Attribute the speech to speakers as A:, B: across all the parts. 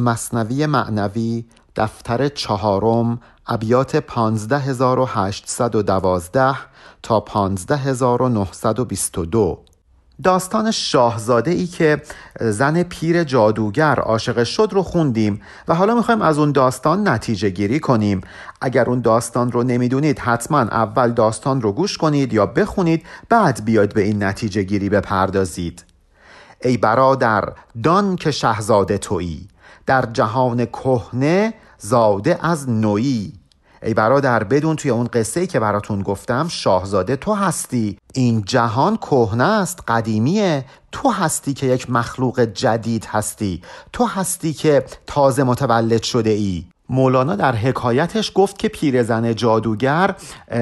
A: مصنوی معنوی دفتر چهارم ابیات 15812 تا 15922 داستان شاهزاده ای که زن پیر جادوگر عاشق شد رو خوندیم و حالا می‌خوایم از اون داستان نتیجه گیری کنیم. اگر اون داستان رو نمی‌دونید حتما اول داستان رو گوش کنید یا بخونید بعد بیاید به این نتیجه گیری بپردازید. ای برادر دان که شهزاده تویی. در جهان کهنه زاده از نویی ای برادر بدون توی اون قصه ای که براتون گفتم شاهزاده تو هستی. این جهان کهنه است قدیمیه. تو هستی که یک مخلوق جدید هستی. تو هستی که تازه متولد شده ای. مولانا در حکایتش گفت که پیرزن جادوگر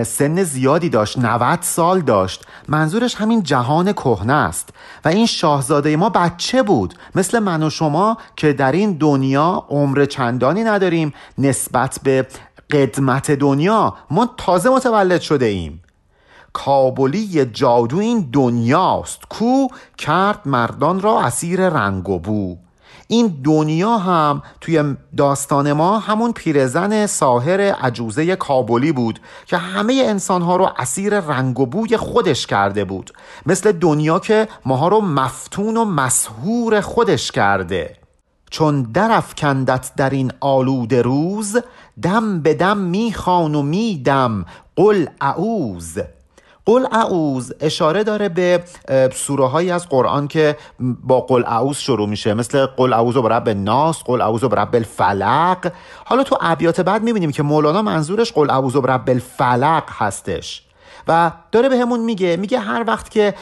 A: سن زیادی داشت 90 سال داشت. منظورش همین جهان کهنه است. و این شاهزاده ما بچه بود. مثل من و شما که در این دنیا عمر چندانی نداریم نسبت به قدمت دنیا ما تازه متولد شده ایم. کابلی جادو این دنیاست. کو کرد مردان را اسیر رنگ و بو. این دنیا هم توی داستان ما همون پیرزن ساهر عجوزه کابلی بود که همه انسانها رو اسیر رنگ و بوی خودش کرده بود. مثل دنیا که ماها رو مفتون و مسهور خودش کرده. چون درفکندت در این آلود روز دم به دم می‌خوان و میدم قل اعوز قل اعوز اشاره داره به سوره هایی از قرآن که با قل اعوز شروع میشه. مثل قل اعوذ برب ناس قل اعوذ برب الفلق. حالا تو ابیات بعد می‌بینیم که مولانا منظورش قل اعوذ برب الفلق هستش. و داره به همون میگه میگه هر وقت که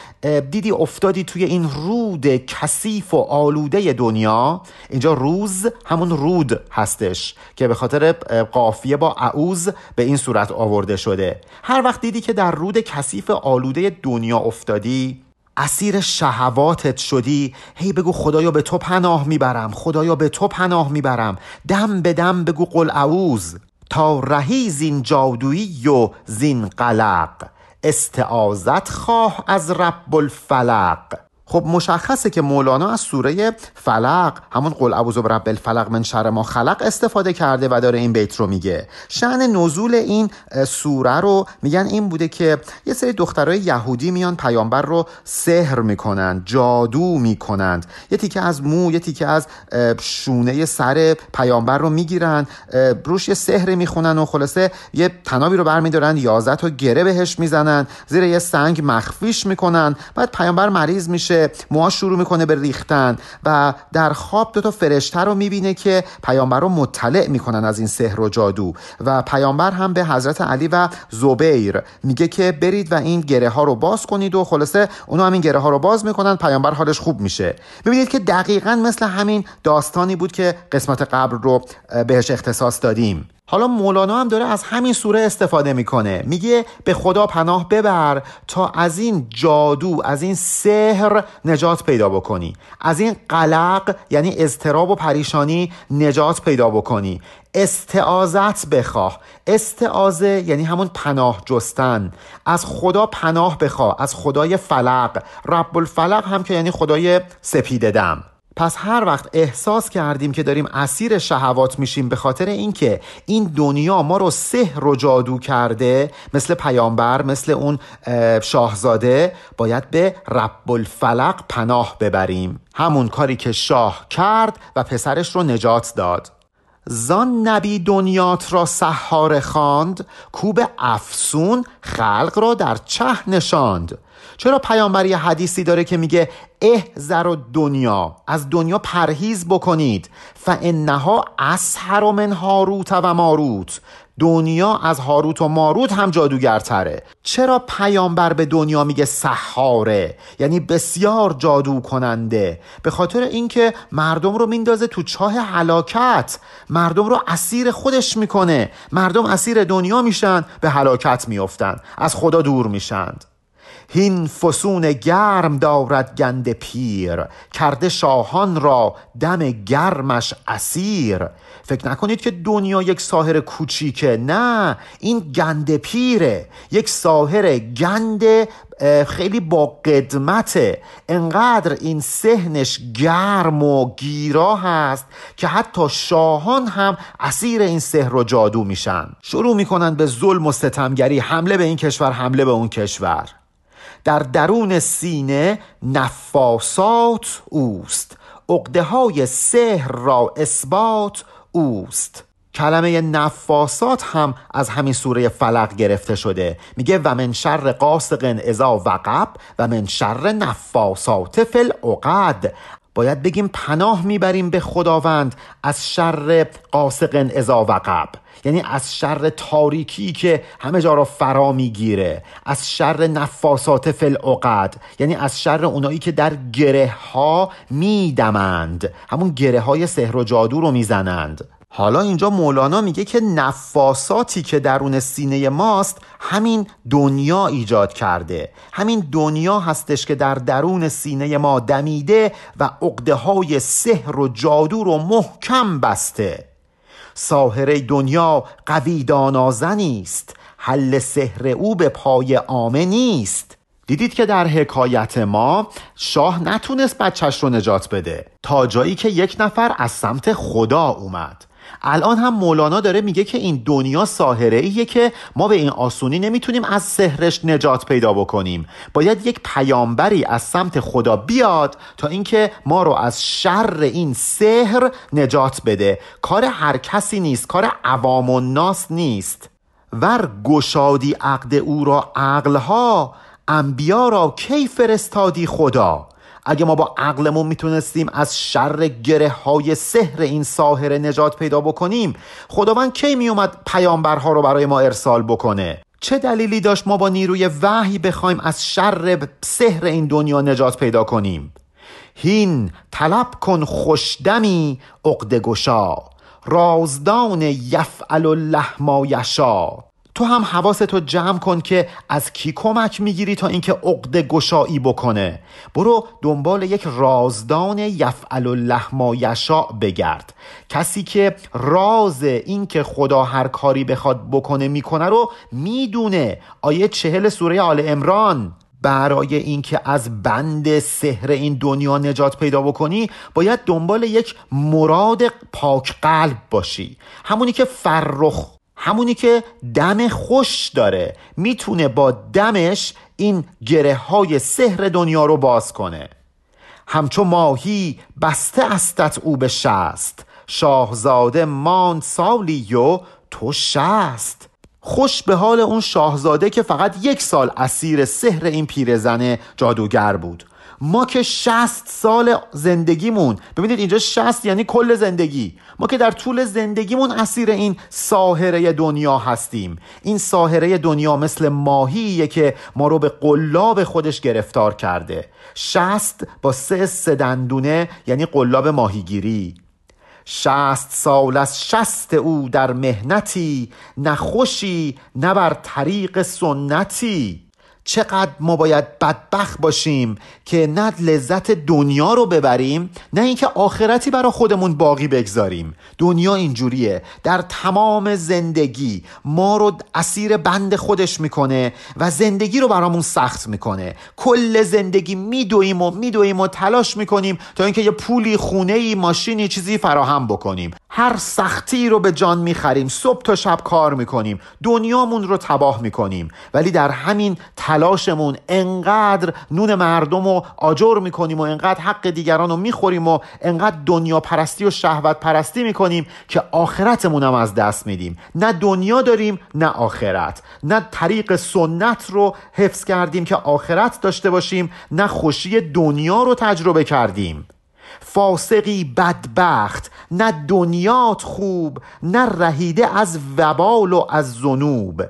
A: دیدی افتادی توی این رود کثیف و آلوده دنیا اینجا روز همون رود هستش که به خاطر قافیه با اعوز به این صورت آورده شده. هر وقت دیدی که در رود کثیف آلوده دنیا افتادی اسیر شهواتت شدی. هی بگو خدایا به تو پناه می‌برم خدایا به تو پناه می‌برم. دم به دم بگو قل اعوز تا رهی زین جادویی و زین قلق. استعازت خواه از رب الفلق. خب مشخصه که مولانا از سوره فلق همون قل اعوذ برب الفلق من شر ما خلق استفاده کرده و داره این بیت رو میگه. شعن نزول این سوره رو میگن این بوده که یه سری دخترای یهودی میان پیامبر رو سحر می‌کنند جادو می‌کنند. یه تیکه از مو یه تیکه از شونه سر پیامبر رو می‌گیرن روش یه سحر می‌خونن و خلاصه یه تنابی رو برمیدارن یازت و گره بهش می‌زنن زیر یه سنگ مخفیش می‌کنن بعد پیامبر مریض میشه. موها شروع می‌کنه به ریختن و در خواب دو تا فرشته رو می‌بینه که پیامبر رو مطلع می‌کنن از این سحر و جادو. و پیامبر هم به حضرت علی و زبیر میگه که برید و این گره ها رو باز کنید و خلاصه اونو همین گره ها رو باز می‌کنن پیامبر حالش خوب میشه. ببینید که دقیقا مثل همین داستانی بود که قسمت قبل رو بهش اختصاص دادیم. حالا مولانا هم داره از همین سوره استفاده می‌کنه. میگه به خدا پناه ببر تا از این جادو از این سحر نجات پیدا بکنی. از این قلق یعنی اضطراب و پریشانی نجات پیدا بکنی. استعازت بخواه. استعازه یعنی همون پناه جستن. از خدا پناه بخواه. از خدای فلق. رب الفلق هم که یعنی خدای سپیده دم. پس هر وقت احساس کردیم که داریم اسیر شهوات میشیم به خاطر اینکه این دنیا ما رو سحر و جادو کرده مثل پیامبر مثل اون شاهزاده باید به رب الفلق پناه ببریم. همون کاری که شاه کرد و پسرش رو نجات داد. زان نبی دنیات را سحار خواند کوب افسون خلق را در چه نشاند. چرا پیامبر یه حدیثی داره که میگه احذر دنیا از دنیا پرهیز بکنید. فانها اسحر من هاروت و ماروت. دنیا از هاروت و ماروت هم جادوگرتره. چرا پیامبر به دنیا میگه سحاره؟ یعنی بسیار جادو کننده به خاطر اینکه مردم رو میندازه تو چاه هلاکت. مردم رو اسیر خودش می‌کنه. مردم اسیر دنیا میشن به هلاکت میافتند از خدا دور میشند. هین فسون گرم دارد گند پیر کرده شاهان را دم گرمش اسیر. فکر نکنید که دنیا یک ساهر کوچیکه نه این گند پیره. یک ساهر گند خیلی با قدمته. انقدر این سهنش گرم و گیرا هست که حتی شاهان هم اسیر این سحر و جادو میشن. شروع می‌کنن به ظلم و ستمگری حمله به این کشور حمله به اون کشور. در درون سینه نفاسات اوست. عقده های سحر را اثبات اوست. کلمه نفاسات هم از همین سوره فلق گرفته شده. میگه و من شر قاسق اذا وقب و من شر نفاسات فی العقد باید بگیم پناه می‌بریم به خداوند از شر قاسق اذا وقب. یعنی از شر تاریکی که همه جا را فرا می‌گیره. از شر نفاسات فی العقد. یعنی از شر اونایی که در گره ها میدمند. همون گره های سحر و جادو رو می‌زنند. حالا اینجا مولانا میگه که نفاساتی که درون سینه ماست همین دنیا ایجاد کرده. همین دنیا هستش که در درون سینه ما دمیده و عقده های سحر و جادو رو محکم بسته. ساهره دنیا قوی دانازنی است. حل سحر او به پای عامه نیست. دیدید که در حکایت ما شاه نتونست بچهش رو نجات بده. تا جایی که یک نفر از سمت خدا اومد. الان هم مولانا داره میگه که این دنیا ساهره ایه که ما به این آسونی نمی‌تونیم از سحرش نجات پیدا بکنیم. باید یک پیامبری از سمت خدا بیاد تا اینکه ما رو از شر این سحر نجات بده. کار هر کسی نیست کار عوام و ناس نیست. ور گشادی عقد او را عقلها انبیا را کی فرستادی خدا؟ اگه ما با عقلمون می‌تونستیم از شر گره های سحر این ساهره نجات پیدا بکنیم خداوند کی میومد پیامبرها رو برای ما ارسال بکنه؟ چه دلیلی داشت ما با نیروی وحی بخوایم از شر سحر این دنیا نجات پیدا کنیم؟ هین طلب کن خوشدمی عقد گشا. رازدان یفعل الله ما یشا. تو هم حواستو جمع کن که از کی کمک می‌گیری تا اینکه عقد گشایی بکنه. برو دنبال یک رازدان یفعل الله ما یشاء بگرد. کسی که راز اینکه خدا هر کاری بخواد بکنه می‌کنه رو می‌دونه. آیه چهل سوره آل امران برای اینکه از بند سحر این دنیا نجات پیدا بکنی باید دنبال یک مراد پاک قلب باشی. همونی که فرخ همونی که دم خوش داره. می‌تونه با دمش این گره های سحر دنیا رو باز کنه. همچو ماهی بسته استت او به شست. شاهزاده ماند سالی و تو شست. خوش به حال اون شاهزاده که فقط یک سال اسیر سحر این پیرزن جادوگر بود. ما که شست سال زندگیمون ببینید اینجا شست یعنی کل زندگی. ما که در طول زندگیمون اسیر این ساهره دنیا هستیم. این ساهره دنیا مثل ماهیه که ما رو به قلاب خودش گرفتار کرده. شست با سه سدندونه یعنی قلاب ماهیگیری. شست سال از شست او در مهنتی نخوشی نه بر طریق سنتی. چقدر ما باید بدبخت باشیم که نه لذت دنیا رو ببریم نه اینکه آخرتی برا خودمون باقی بگذاریم. دنیا اینجوریه. در تمام زندگی ما رو اسیر بند خودش می‌کنه و زندگی رو برامون سخت می‌کنه. کل زندگی میدویم و میدویم و تلاش می‌کنیم تا اینکه یه پولی خونه ای ماشینی چیزی فراهم بکنیم. هر سختی رو به جان می‌خریم. صبح تا شب کار می‌کنیم. دنیامون رو تباه می‌کنیم. ولی در همین تلاشمون انقدر نون مردم رو آجر می‌کنیم و انقدر حق دیگران رو می‌خوریم و انقدر دنیا پرستی و شهوت پرستی می‌کنیم که آخرتمون هم از دست میدیم. نه دنیا داریم نه آخرت. نه طریق سنت رو حفظ کردیم که آخرت داشته باشیم نه خوشی دنیا رو تجربه کردیم. فاسقی بدبخت نه دنیات خوب نه رهیده از وبال و از زنوب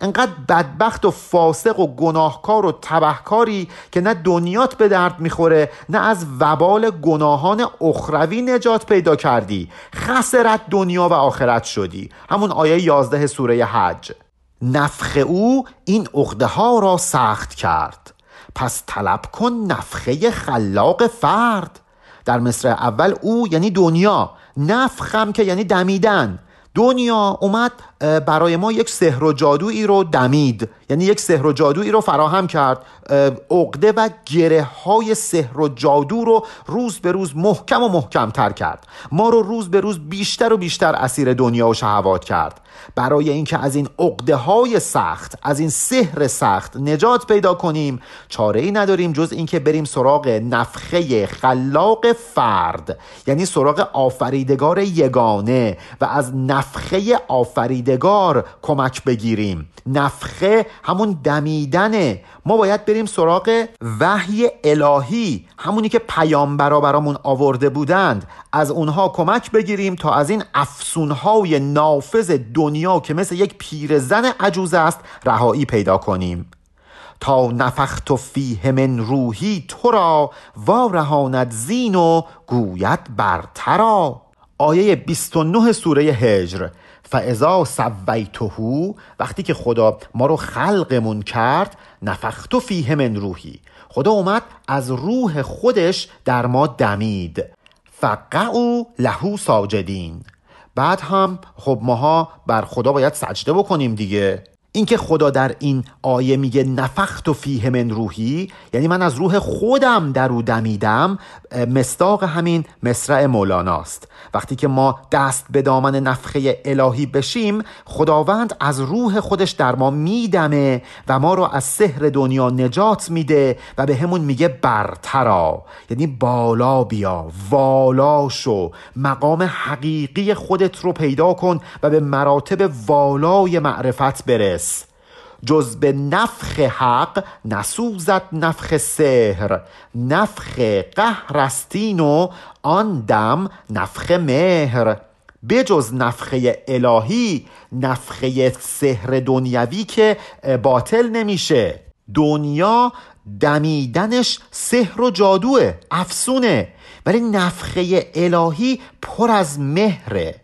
A: انقدر بدبخت و فاسق و گناهکار و تبهکاری که نه دنیات به درد می‌خوره نه از وبال گناهان اخروی نجات پیدا کردی. خسرت دنیا و آخرت شدی. همون آیه 11 سوره حج. نفخ او این عقده ها را سخت کرد. پس طلب کن نفخه خلاق فرد. در مصر اول او یعنی دنیا. نفخم که یعنی دمیدن. دنیا اومد برای ما یک سحر و جادویی رو دمید. یعنی یک سحر و جادویی رو فراهم کرد. عقده و گره های سحر و جادو رو روز به روز محکم و محکم تر کرد. ما رو روز به روز بیشتر و بیشتر اسیر دنیا و شهوات کرد. برای اینکه از این عقده های سخت از این سحر سخت نجات پیدا کنیم چاره ای نداریم جز اینکه بریم سراغ نفخه خلاق فرد. یعنی سراغ آفریدگار یگانه و از نفخه آفریدگار کمک بگیریم. نفخه همون دمیدنه. ما باید بریم سراغ وحی الهی همونی که پیامبرا برامون آورده بودند. از اونها کمک بگیریم تا از این افسونهای نافذ دنیا که مثل یک پیرزن عجوز است رهایی پیدا کنیم. تا نفخت فیه من روحی تو را وارهاند زین و گوید برترا. آیه 29 سوره هجر. فعضا سویتهو وقتی که خدا ما رو خلقمون کرد نفخت فیه من روحی. خدا اومد از روح خودش در ما دمید. فقعو لهو ساجدین. بعد هم خب ماها بر خدا باید سجده بکنیم دیگه. اینکه خدا در این آیه میگه نفخت و فیه من روحی یعنی من از روح خودم در او دمیدم مستاق همین مصرع مولاناست. وقتی که ما دست به دامن نفخه الهی بشیم خداوند از روح خودش در ما میدمه و ما رو از سحر دنیا نجات میده و به همون میگه برترا. یعنی بالا بیا والا شو مقام حقیقی خودت رو پیدا کن و به مراتب والای معرفت برس. جز به نفخ حق نسوزد نفخ سحر. نفخ قهرستین و آن دم نفخ مهر. بجز نفخه الهی نفخه سحر دنیوی که باطل نمیشه. دنیا دمیدنش سحر و جادوه افسونه. ولی نفخه الهی پر از مهره.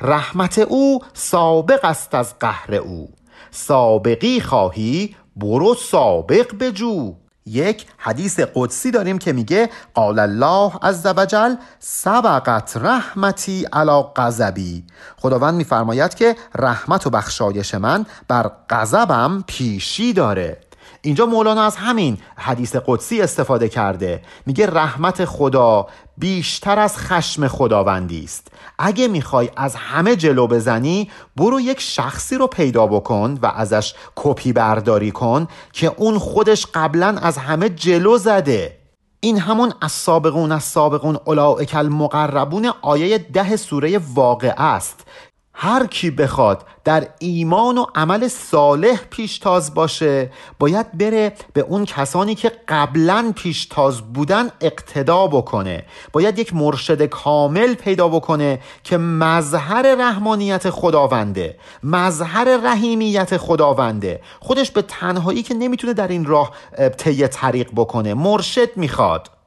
A: رحمت او سابق است از قهر او. سابقی خواهی برو سابق بجو. یک حدیث قدسی داریم که میگه قال الله عز وجل سبقت رحمتی علی غضبی. خداوند میفرماید که رحمت و بخشایش من بر غضبم پیشی داره. اینجا مولانا از همین حدیث قدسی استفاده کرده. میگه رحمت خدا بیشتر از خشم خداوندی است. اگه می‌خوای از همه جلو بزنی برو یک شخصی رو پیدا بکن و ازش کپی برداری کن که اون خودش قبلا از همه جلو زده. این همون از سابقون از سابقون اولائک المقربون آیه ده سوره واقع است هر کی بخواد در ایمان و عمل صالح پیشتاز باشه باید بره به اون کسانی که قبلا پیشتاز بودن اقتدا بکنه. باید یک مرشد کامل پیدا بکنه که مظهر رحمانیت خداونده مظهر رحیمیت خداونده. خودش به تنهایی که نمی‌تونه در این راه طی طریق بکنه. مرشد می‌خواد.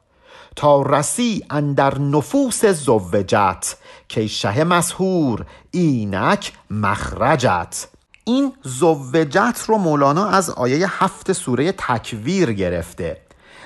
A: تا رسی اندر نفوس زوجت که شه مسهور اینک مخرجت. این زوجت رو مولانا از آیه هفت سوره تکویر گرفته.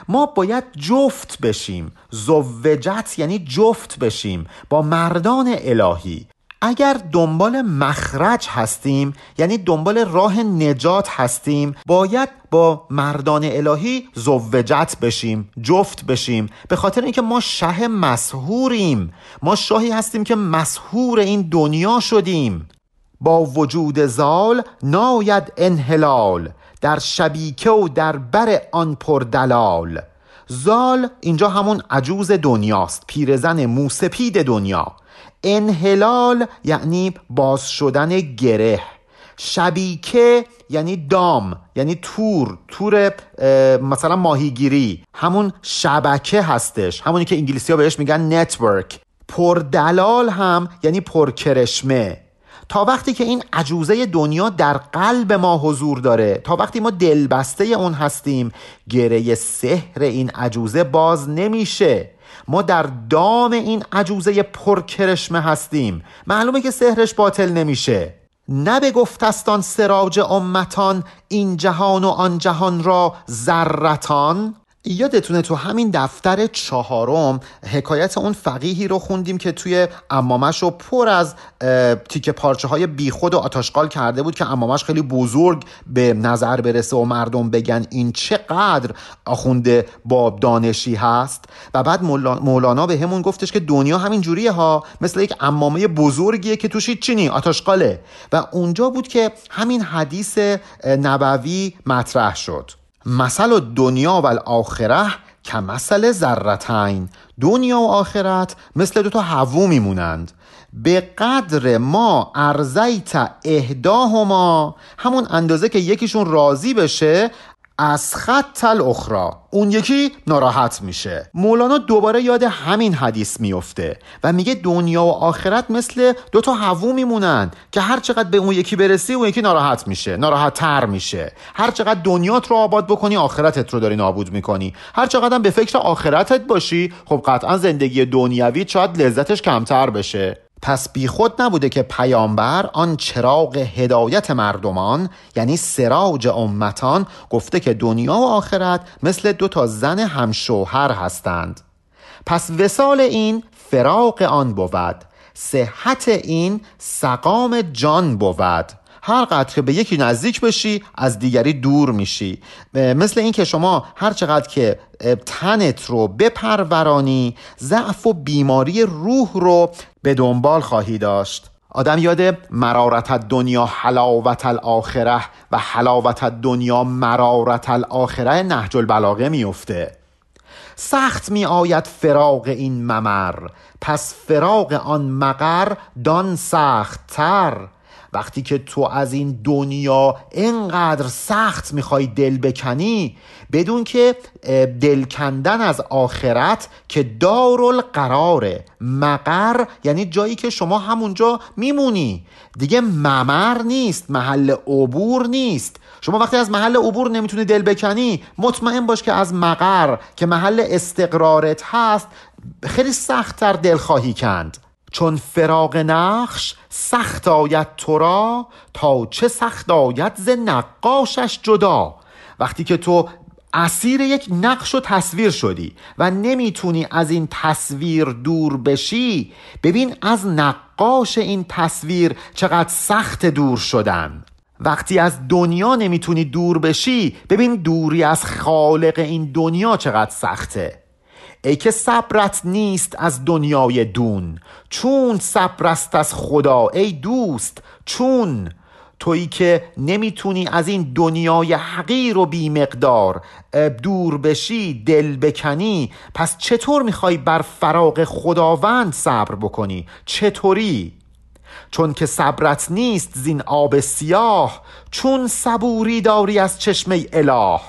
A: ما باید جفت بشیم. زوجت یعنی جفت بشیم با مردان الهی. اگر دنبال مخرج هستیم یعنی دنبال راه نجات هستیم باید با مردان الهی زوجت بشیم جفت بشیم. به خاطر اینکه ما شه مسهوریم ما شاهی هستیم که مسهور این دنیا شدیم. با وجود زال ناید انحلال. در شبیکه و در بر آن پردلال. زال اینجا همون عجوز دنیاست. پیرزن موسپید دنیا. انحلال یعنی باز شدن گره. شبیکه یعنی دام یعنی تور تور مثلا ماهیگیری. همون شبکه هستش. همونی که انگلیسی ها بهش میگن network پردلال هم یعنی پرکرشمه. تا وقتی که این عجوزه دنیا در قلب ما حضور داره تا وقتی ما دلبسته اون هستیم گره سحر این عجوزه باز نمیشه. ما در دام این عجوزه پرکرشمه هستیم. معلومه که سحرش باطل نمیشه. نه به گفتستان سراج امتان این جهان و آن جهان را ذرتان یادتونه تو همین دفتر چهارم حکایت اون فقیهی رو خوندیم که توی امامش رو پر از تیکه پارچه های بیخود و آتاشقال کرده بود که امامش خیلی بزرگ به نظر برسه و مردم بگن این چقدر آخونده با دانشی هست. و بعد مولانا به همون گفتش که دنیا همین جوریه ها مثل یک امامه بزرگیه که توش چی نی آتاشقاله و اونجا بود که همین حدیث نبوی مطرح شد. مثل دنیا و الاخره که مثل ذرتین. دنیا و آخرت مثل دوتا هوو میمونند. به قدر ما ارزیت اهداهما همون اندازه که یکیشون راضی بشه از خط الاخرا اون یکی ناراحت میشه. مولانا دوباره یاد همین حدیث میفته و میگه دنیا و آخرت مثل دو تا هوو میمونن که هر چقدر به اون یکی برسی اون یکی ناراحت میشه ناراحت تر میشه. هر چقدر دنیات رو آباد بکنی آخرتت رو داری نابود می‌کنی. هر چقدر به فکر آخرتت باشی خب قطعا زندگی دنیوی شاید لذتش کمتر بشه. پس بیخود نبوده که پیامبر آن چراغ هدایت مردمان یعنی سراج امتان گفته که دنیا و آخرت مثل دو تا زن همشوهر هستند. پس وسال این فراق آن بود. صحت این سقام جان بود. هر قدر که به یکی نزدیک بشی از دیگری دور میشی. مثل این که شما هر چقدر که تنت رو بپرورانی ضعف و بیماری روح رو به دنبال خواهی داشت. آدم یاد مرارت دنیا حلاوت الاخره و حلاوت دنیا مرارت الاخره نهج البلاغه میفته سخت می آید فراق این ممر. پس فراق آن مقر دان سخت تر وقتی که تو از این دنیا اینقدر سخت می‌خوای دل بکنی بدون که دل کندن از آخرت که دارالقراره. مقر یعنی جایی که شما همونجا میمونی. دیگه ممر نیست محل عبور نیست. شما وقتی از محل عبور نمی‌تونی دل بکنی مطمئن باش که از مقر که محل استقرارت هست خیلی سختتر دل خواهی کند. چون فراغ نقش سخت آید تو را تا چه سخت آید ز نقاشش جدا. وقتی که تو اسیر یک نقش و تصویر شدی و نمی‌تونی از این تصویر دور بشی ببین از نقاش این تصویر چقدر سخت دور شدن. وقتی از دنیا نمی‌تونی دور بشی ببین دوری از خالق این دنیا چقدر سخته. ای که صبرت نیست از دنیای دون چون صبر است از خدا ای دوست چون تویی که نمی‌تونی از این دنیای حقیر و بیمقدار دور بشی دل بکنی پس چطور می‌خوای بر فراغ خداوند صبر بکنی؟ چطوری؟ چون که صبرت نیست زین آب سیاه چون صبوری داری از چشمه اله.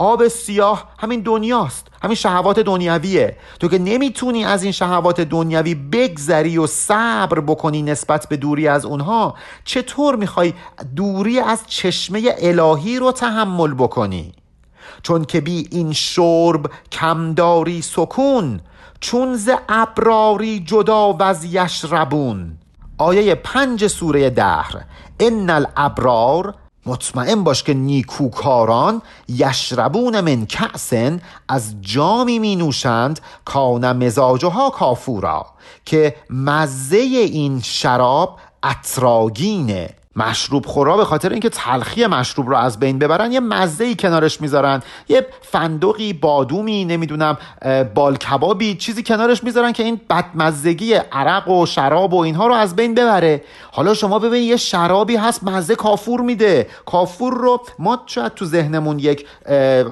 A: آب سیاه همین دنیاست. همین شهوات دنیویه تو که نمی‌تونی از این شهوات دنیوی بگذری و صبر بکنی نسبت به دوری از اونها چطور می‌خوای دوری از چشمه الهی رو تحمل بکنی؟ چون که بی این شرب کمداری سکون چون ز ابراری جدا و از یشربون آیه پنج سوره دهر. ان الابرار مطمئن باش که نیکوکاران یشربون من کعسن از جامی می نوشند کان مزاجها کافورا که مزه این شراب اتراگینه مشروب خورا به خاطر اینکه تلخی مشروب رو از بین ببرن یه مزه ای کنارش می‌ذارن یه فندقی بادومی نمی‌دونم بال کبابی چیزی کنارش می‌ذارن که این بدمزگی عرق و شراب و اینها رو از بین ببره. حالا شما ببین یه شرابی هست مزه کافور میده. کافور رو ما شاید تو ذهنمون یک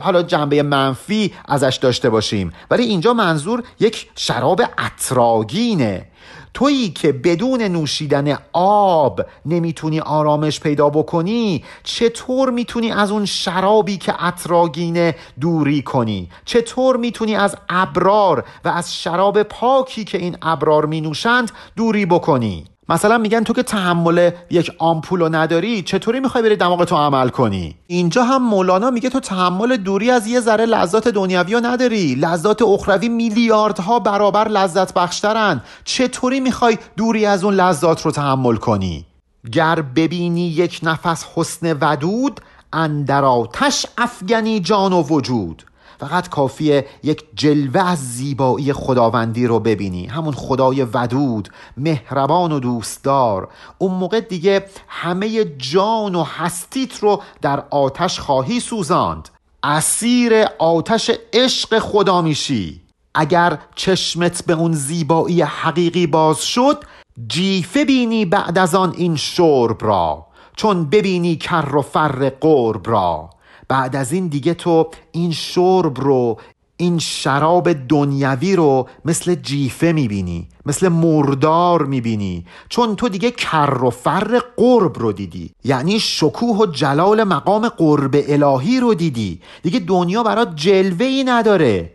A: حالا جنبه منفی ازش داشته باشیم. ولی اینجا منظور یک شراب اتراگینه تویی که بدون نوشیدن آب نمی‌تونی آرامش پیدا بکنی چطور می‌تونی از اون شرابی که اطراگینه دوری کنی؟ چطور می‌تونی از ابرار و از شراب پاکی که این ابرار مینوشند دوری بکنی؟ مثلا میگن تو که تحمل یک آمپول رو نداری چطوری می‌خوای بری دماغ تو عمل کنی؟ اینجا هم مولانا میگه تو تحمل دوری از یه ذره لذات دنیوی نداری. لذات اخروی میلیاردها برابر لذت بخشترن. چطوری می‌خوای دوری از اون لذات رو تحمل کنی؟ گر ببینی یک نفس حسن ودود اندر آتش افگنی جان و وجود. فقط کافیه یک جلوه از زیبایی خداوندی رو ببینی. همون خدای ودود مهربان و دوستدار. اون موقع دیگه همه جان و هستیت رو در آتش خواهی سوزاند. اسیر آتش عشق خدا میشی. اگر چشمت به اون زیبایی حقیقی باز شد جیفه بینی بعد از آن این شرب را. چون ببینی کر و فر قرب را. بعد از این دیگه تو این شرب رو این شراب دنیوی رو مثل جیفه می‌بینی مثل مردار می‌بینی چون تو دیگه کر و فر قرب رو دیدی. یعنی شکوه و جلال مقام قرب الهی رو دیدی. دیگه دنیا برات جلوه ای نداره.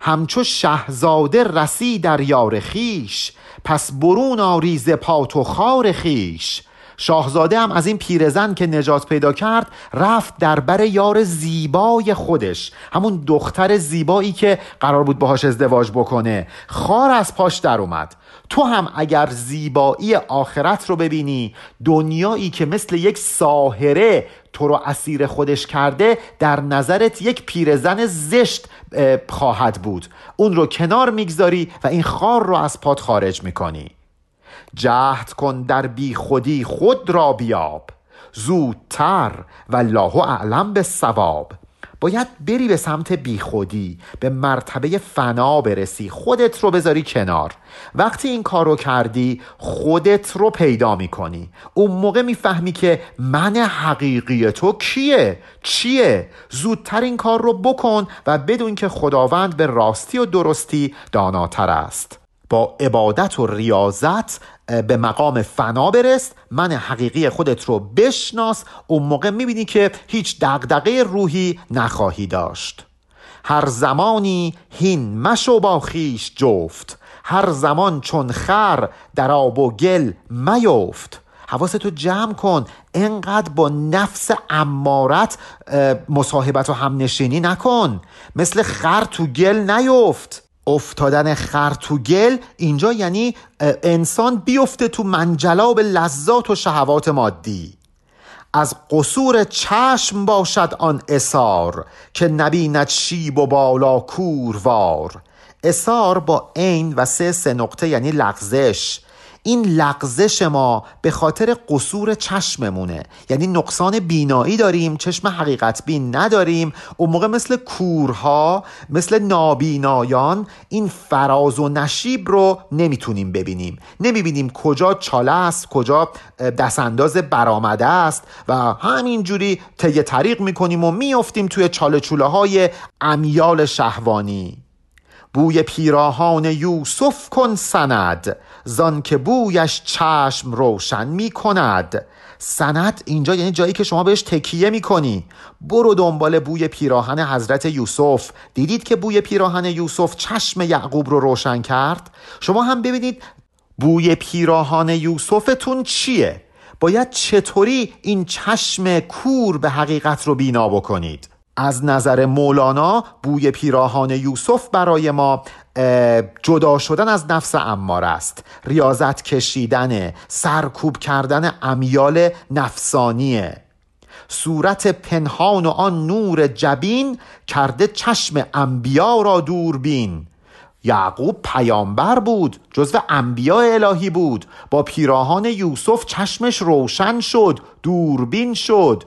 A: همچو شهزاده رسی در یار خیش پس برون آریز پات و خار خیش. شاهزاده هم از این پیرزن که نجات پیدا کرد رفت در بر یار زیبای خودش همون دختر زیبایی که قرار بود باهاش ازدواج بکنه. خار از پاش در اومد. تو هم اگر زیبایی آخرت رو ببینی دنیایی که مثل یک ساهره تو رو اسیر خودش کرده در نظرت یک پیرزن زشت خواهد بود. اون رو کنار می‌گذاری و این خار رو از پات خارج می‌کنی. جهد کن در بی خودی خود را بیاب. زودتر و الله اعلم به ثواب باید بری به سمت بیخودی به مرتبه فنا برسی خودت رو بذاری کنار. وقتی این کار رو کردی خودت رو پیدا می‌کنی. اون موقع می‌فهمی که من حقیقی تو کیه؟ چیه؟ زودتر این کار رو بکن و بدون که خداوند به راستی و درستی داناتر است. با عبادت و ریاضت به مقام فنا برست من حقیقی خودت رو بشناس. اون موقع می‌بینی که هیچ دقدقه روحی نخواهی داشت. هر زمانی هین مشو با خیش جفت. هر زمان چون خر در آب و گل میفت حواستو جمع کن. انقدر با نفس امارت مصاحبت و همنشینی نکن. مثل خر تو گل نیفت. افتادن خر تو گل اینجا یعنی انسان بیفته تو منجلاب لذات و شهوات مادی. از قصور چشم باشد آن اسار که نبیند شیب و بالا کوروار. اسار با عین و سه سه نقطه یعنی لغزش. این لغزش ما به خاطر قصور چشممونه. یعنی نقصان بینایی داریم چشم حقیقت بین نداریم. اون موقع مثل کورها مثل نابینایان این فراز و نشیب رو نمی‌تونیم ببینیم. نمی‌بینیم کجا چاله است کجا دستانداز برآمده است و همینجوری طی طریق می‌کنیم و میافتیم توی چاله چوله های امیال شهوانی. بوی پیراهان یوسف کن سند. زان که بویش چشم روشن می کند سند اینجا یعنی جایی که شما بهش تکیه می کنی برو دنبال بوی پیراهن حضرت یوسف. دیدید که بوی پیراهن یوسف چشم یعقوب رو روشن کرد؟ شما هم ببینید بوی پیراهان یوسفتون چیه؟ باید چطوری این چشم کور به حقیقت رو بینا بکنید؟ از نظر مولانا بوی پیراهان یوسف برای ما جدا شدن از نفس امار است. ریاضت کشیدن سرکوب کردن امیال نفسانیه. صورت پنهان و آن نور جبین کرده چشم انبیا را دوربین. یعقوب پیامبر بود جزو انبیا الهی بود. با پیراهان یوسف چشمش روشن شد دوربین شد.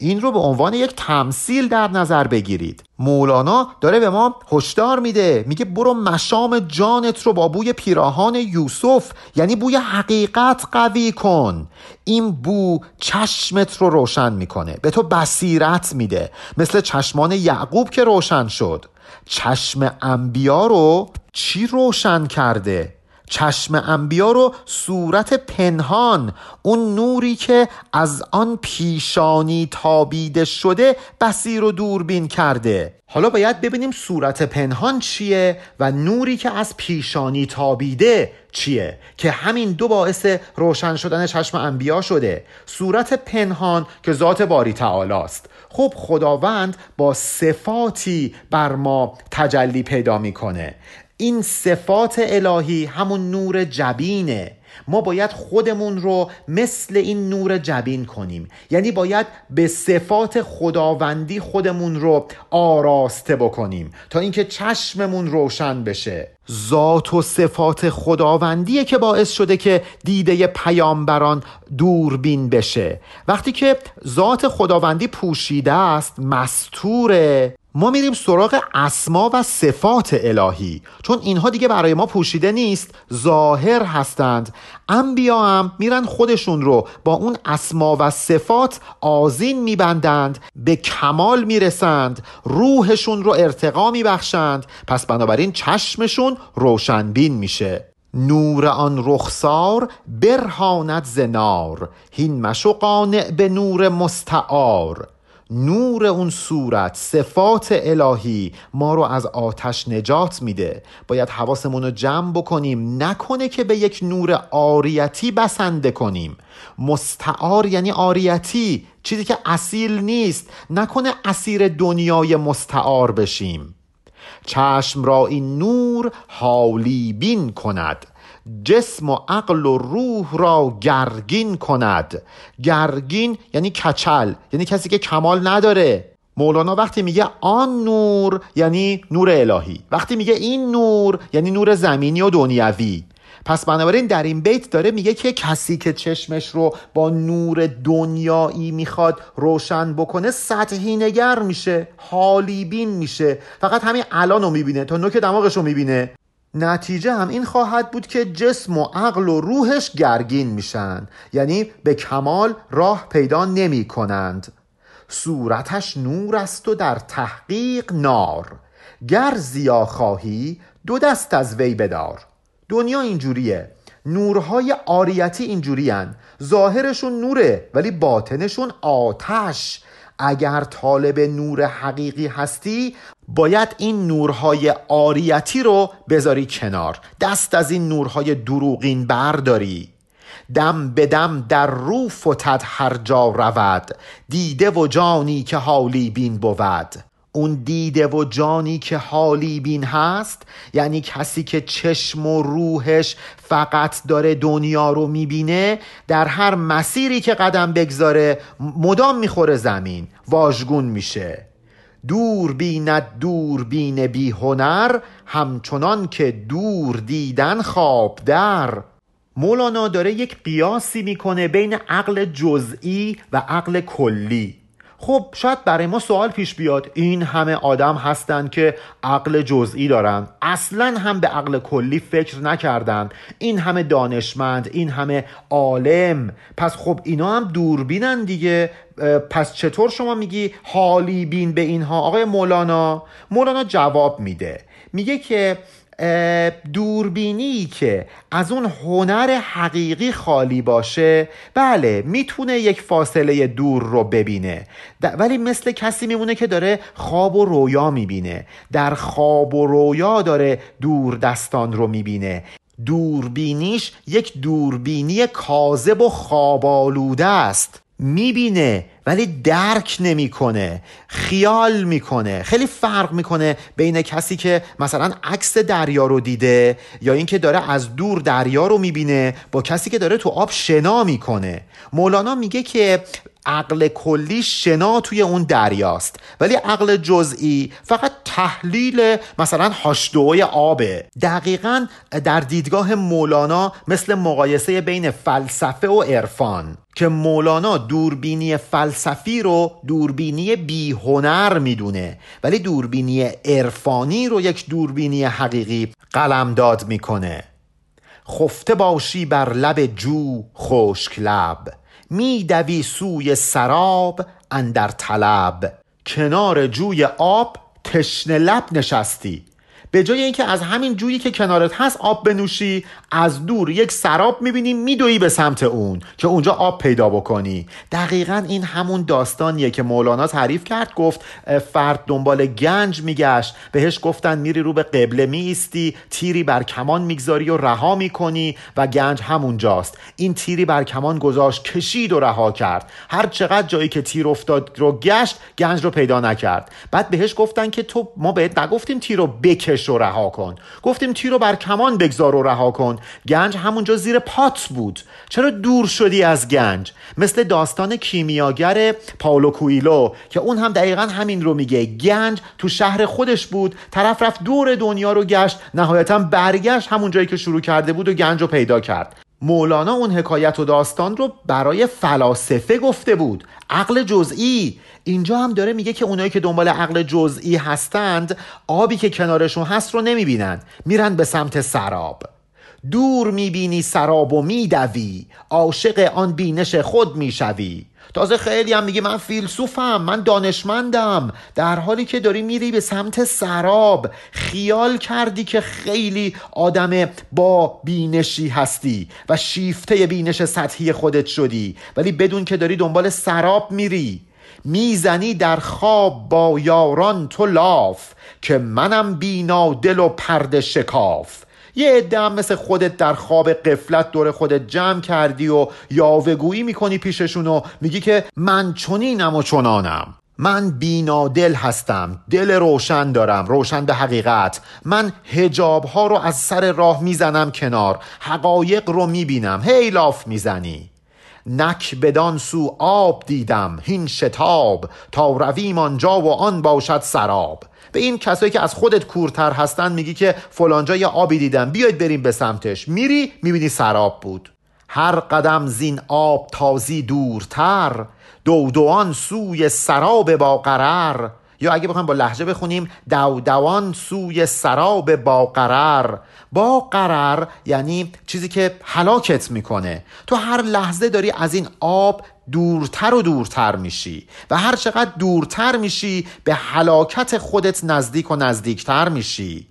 A: این رو به عنوان یک تمثیل در نظر بگیرید. مولانا داره به ما هشدار میده. میگه برو مشام جانت رو با بوی پیراهان یوسف یعنی بوی حقیقت قوی کن. این بو چشمت رو روشن می‌کنه. به تو بصیرت میده. مثل چشمان یعقوب که روشن شد. چشم انبیا رو چی روشن کرده؟ چشم انبیا رو صورت پنهان اون نوری که از آن پیشانی تابیده شده بسیر و دوربین کرده. حالا باید ببینیم صورت پنهان چیه و نوری که از پیشانی تابیده چیه که همین دو باعث روشن شدن چشم انبیا شده. صورت پنهان که ذات باری تعالی است خب خداوند با صفاتی بر ما تجلی پیدا می‌کنه. این صفات الهی همون نور جبینه. ما باید خودمون رو مثل این نور جبین کنیم. یعنی باید به صفات خداوندی خودمون رو آراسته بکنیم تا اینکه چشممون روشن بشه. ذات و صفات خداوندیه که باعث شده که دیده پیامبران دوربین بشه. وقتی که ذات خداوندی پوشیده است مستوره. ما میریم سراغ اسما و صفات الهی. چون اینها دیگه برای ما پوشیده نیست ظاهر هستند. انبیا هم میرن خودشون رو با اون اسما و صفات آزین میبندند به کمال می‌رسند روحشون رو ارتقا میبخشند. پس بنابراین چشمشون روشنبین میشه. نور آن رخسار برهاند زنار هین مشو قانع به نور مستعار. نور اون صورت صفات الهی ما رو از آتش نجات میده. باید حواسمون رو جمع بکنیم. نکنه که به یک نور آریتی بسنده کنیم. مستعار یعنی آریتی چیزی که اصیل نیست. نکنه اسیر دنیای مستعار بشیم. چشم را این نور حالی بین کند. جسم و عقل و روح را گرگین کند. گرگین یعنی کچل یعنی کسی که کمال نداره. مولانا وقتی میگه آن نور یعنی نور الهی. وقتی میگه این نور یعنی نور زمینی و دنیوی. پس بنابراین در این بیت داره میگه که کسی که چشمش رو با نور دنیایی می‌خواد روشن بکنه سطحی نگر میشه حالی بین میشه. فقط همین الان رو می‌بینه تا نوک دماغش رو می‌بینه. نتیجه هم این خواهد بود که جسم و عقل و روحش گرگین میشن. یعنی به کمال راه پیدا نمی کنند. صورتش نور است و در تحقیق نار. گر زیا خواهی دو دست از وی بدار. دنیا اینجوریه. نورهای آریتی اینجوری ظاهرشون نوره ولی باطنشون آتش. اگر طالب نور حقیقی هستی باید این نورهای آریتی رو بذاری کنار. دست از این نورهای دروغین برداری. دم به دم در رو فتد هر جا رود. دیده و جانی که حالی بین بود. اون دیده و جانی که حالی بین هست یعنی کسی که چشم و روحش فقط داره دنیا رو می‌بینه در هر مسیری که قدم بگذاره مدام می‌خوره زمین واژگون میشه. دور بیند دور بین بی هنر همچنان که دور دیدن خواب در. مولانا داره یک قیاسی می‌کنه بین عقل جزئی و عقل کلی. خب شاید برای ما سوال پیش بیاد. این همه آدم هستند که عقل جزئی دارن. اصلا هم به عقل کلی فکر نکردن. این همه دانشمند این همه عالم. پس خب اینا هم دوربینن دیگه. پس چطور شما میگی حالی بین به اینها؟ آقای مولانا مولانا جواب میده. میگه که دوربینی که از اون هنر حقیقی خالی باشه بله می‌تونه یک فاصله دور رو ببینه. ولی مثل کسی میمونه که داره خواب و رویا می‌بینه. در خواب و رویا داره دور دستان رو می‌بینه. دوربینیش یک دوربینی کاذب و خوابالوده است. می‌بینه ولی درک نمی‌کنه خیال می‌کنه خیلی فرق می‌کنه بین کسی که مثلا عکس دریا رو دیده یا اینکه داره از دور دریا رو می‌بینه با کسی که داره تو آب شنا می‌کنه. مولانا میگه که عقل کلی شنا توی اون دریاست. ولی عقل جزئی فقط تحلیل مثلا هاشدوی آبه. دقیقا در دیدگاه مولانا مثل مقایسه بین فلسفه و عرفان که مولانا دوربینی فلسفی رو دوربینی بیهنر می‌دونه ولی دوربینی عرفانی رو یک دوربینی حقیقی قلمداد می‌کنه. خفته باشی بر لب جو خشک لب. میدوی سوی سراب اندر طلب. کنار جوی آب تشنه لب نشستی. به جای اینکه از همین جویی که کنارت هست آب بنوشی از دور یک سراب می‌بینی میدوی به سمت اون که اونجا آب پیدا بکنی. دقیقا این همون داستانیه که مولانا تعریف کرد گفت فرد دنبال گنج میگشت بهش گفتن میری رو به قبله میستی تیری بر کمان می‌گذاری و رها می‌کنی و گنج همونجاست. این تیری بر کمان گذاشت کشید و رها کرد. هر چقدر جایی که تیر افتاد رو گشت گنج رو پیدا نکرد. بعد بهش گفتن که تو ما بهت نگفتیم تیر رو بکش بکش و رها کن. گفتیم تیر رو بر کمان بگذار و رها کن. گنج همونجا زیر پات بود. چرا دور شدی از گنج؟ مثل داستان کیمیاگر پاولو کویلو که اون هم دقیقا همین رو میگه. گنج تو شهر خودش بود. طرف رفت دور دنیا رو گشت. نهایتا برگشت همون جایی که شروع کرده بود و گنج رو پیدا کرد. مولانا اون حکایت و داستان رو برای فلاسفه گفته بود. عقل جزئی. اینجا هم داره میگه که اونایی که دنبال عقل جزئی هستند آبی که کنارشون هست رو نمی‌بینن. میرن به سمت سراب. دور می‌بینی سراب و میدوی. عاشق آن بینش خود می‌شوی. تازه خیلی هم میگه من فیلسوفم من دانشمندم. در حالی که داری میری به سمت سراب خیال کردی که خیلی آدم با بینشی هستی و شیفته بینش سطحی خودت شدی. ولی بدون که داری دنبال سراب میری. می‌زنی در خواب با یاران تو لاف که منم بینا دل و پرد شکاف. یه عده هم مثل خودت در خواب قفلت دور خودت جمع کردی و یاوهگویی می‌کنی پیششون و میگی که من چنینم و چنانم. من بینادل هستم دل روشن دارم روشن به حقیقت. من هجاب ها رو از سر راه می‌زنم کنار حقایق رو می‌بینم هی لاف می‌زنی. نک بدان سو آب دیدم هین شتاب. تا رویم آنجا و آن باشد سراب. به این کسایی که از خودت کورتر هستن میگی که فلانجا یه آبی دیدم بیاید بریم به سمتش. میری می‌بینی سراب بود. هر قدم زین آب تازی دورتر دودوان سوی سراب با قرر یا اگه بخوایم با لحجه بخونیم دودوان سوی سراب با قرر با قرر یعنی چیزی که حلاکت می‌کنه. تو هر لحظه داری از این آب دورتر و دورتر میشی و هر چقدر دورتر میشی به حلاکت خودت نزدیک و نزدیکتر میشی.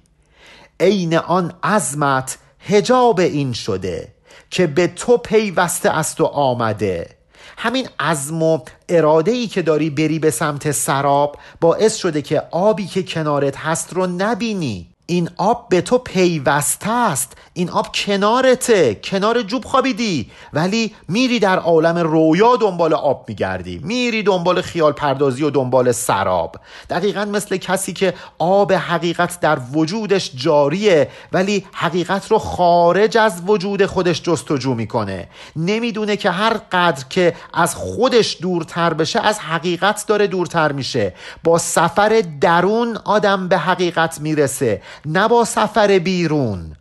A: عین آن عظمت هجاب این شده که به تو پیوسته است و آمده. همین عزم و اراده ای که داری بری به سمت سراب باعث شده که آبی که کنارت هست رو نبینی. این آب به تو پیوسته است. این آب کنارته. کنار جوب خوابیدی. ولی میری در عالم رویا دنبال آب میگردی. میری دنبال خیال پردازی و دنبال سراب. دقیقا مثل کسی که آب حقیقت در وجودش جاریه ولی حقیقت رو خارج از وجود خودش جستجو می‌کنه. نمی‌دونه که هر قدر که از خودش دورتر بشه از حقیقت داره دورتر میشه. با سفر درون آدم به حقیقت می‌رسه. نه با سفر بیرون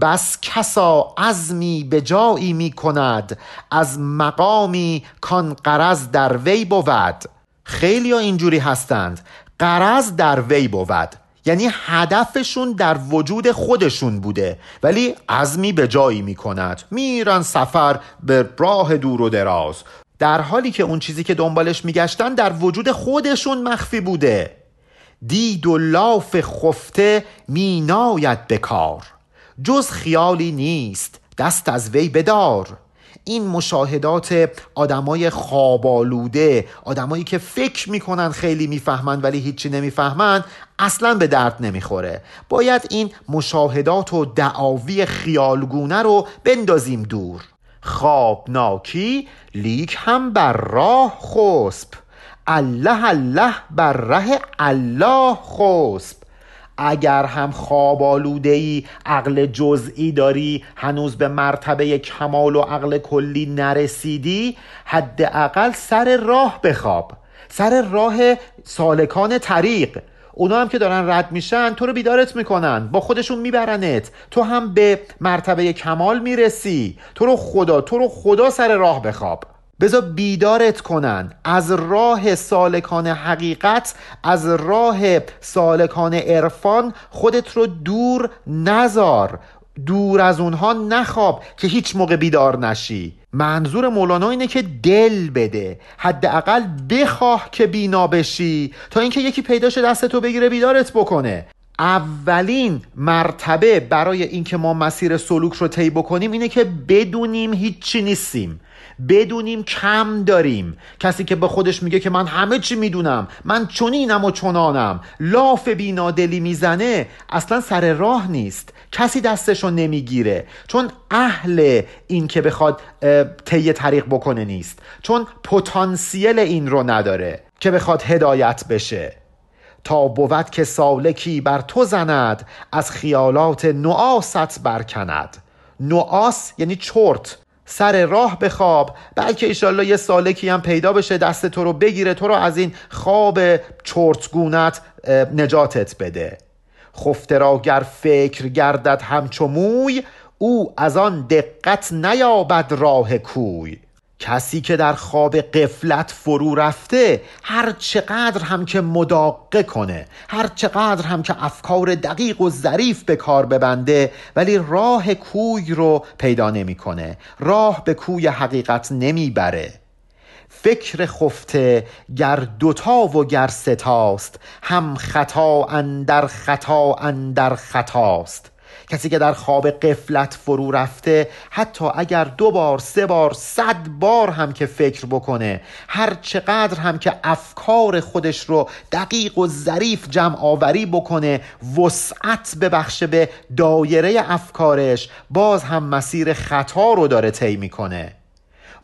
A: بس کسا عزمی به جایی می کند از مقامی کان قرض در وی بود. خیلی ها اینجوری هستند قرض در وی بود. یعنی هدفشون در وجود خودشون بوده ولی عزمی به جایی می کند. میرن سفر به راه دور و دراز. در حالی که اون چیزی که دنبالش میگشتن در وجود خودشون مخفی بوده. دید و لاف خفته می ناید بکار جز خیالی نیست دست از وی بدار. این مشاهدات آدمای خوابالوده آدمایی که فکر می‌کنن خیلی می‌فهمند ولی هیچی نمی‌فهمند اصلا به درد نمی‌خوره. باید این مشاهدات و دعاوی خیالگونه رو بندازیم دور. خوابناکی لیک هم بر راه خسب. الله الله بر ره الله خسب. اگر هم خواب آلوده ای عقل جزئی داری هنوز به مرتبه کمال و عقل کلی نرسیدی حداقل سر راه بخواب. سر راه سالکان طریق. اونا هم که دارن رد میشن تو رو بیدارت می‌کنن با خودشون میبرنت. تو هم به مرتبه کمال می‌رسی. تو رو خدا تو رو خدا سر راه بخواب. بذار بیدارت کنن. از راه سالکان حقیقت از راه سالکان عرفان خودت رو دور نزار. دور از اونها نخواب که هیچ موقع بیدار نشی. منظور مولانا اینه که دل بده. حداقل بخواه که بینا بشی تا اینکه یکی پیداش دستتو بگیره بیدارت بکنه. اولین مرتبه برای اینکه ما مسیر سلوک رو طی بکنیم اینه که بدونیم هیچی نیستیم. بدونیم کم داریم. کسی که به خودش میگه که من همه چی می‌دونم من چنینم و چنانم لاف بینادلی می‌زنه اصلا سر راه نیست. کسی دستشو نمی‌گیره. چون اهل این که بخواد طی طریق بکنه نیست. چون پتانسیل این رو نداره که بخواد هدایت بشه. تا بود که سالکی بر تو زند از خیالات نعاست برکند. نعاس یعنی چرت. سر راه بخواب بلکه ایشالله یه سالکی هم پیدا بشه دست تو رو بگیره تو رو از این خواب چرتگونت نجاتت بده. خفته را گر فکر گردد همچو موی او از آن دقت نیابد راه کوی. کسی که در خواب قفلت فرو رفته هر چقدر هم که مداقه کنه هر چقدر هم که افکار دقیق و ظریف به کار ببنده ولی راه کوی رو پیدا نمی‌کنه راه به کوی حقیقت نمی‌بره. فکر خفته گر دوتا و گر ستاست هم خطا اندر خطا اندر خطاست. کسی که در خواب قفلت فرو رفته حتی اگر دو بار سه بار صد بار هم که فکر بکنه هر چقدر هم که افکار خودش رو دقیق و ظریف جمع آوری بکنه وسعت ببخشه به دایره افکارش باز هم مسیر خطا رو داره طی می‌کنه.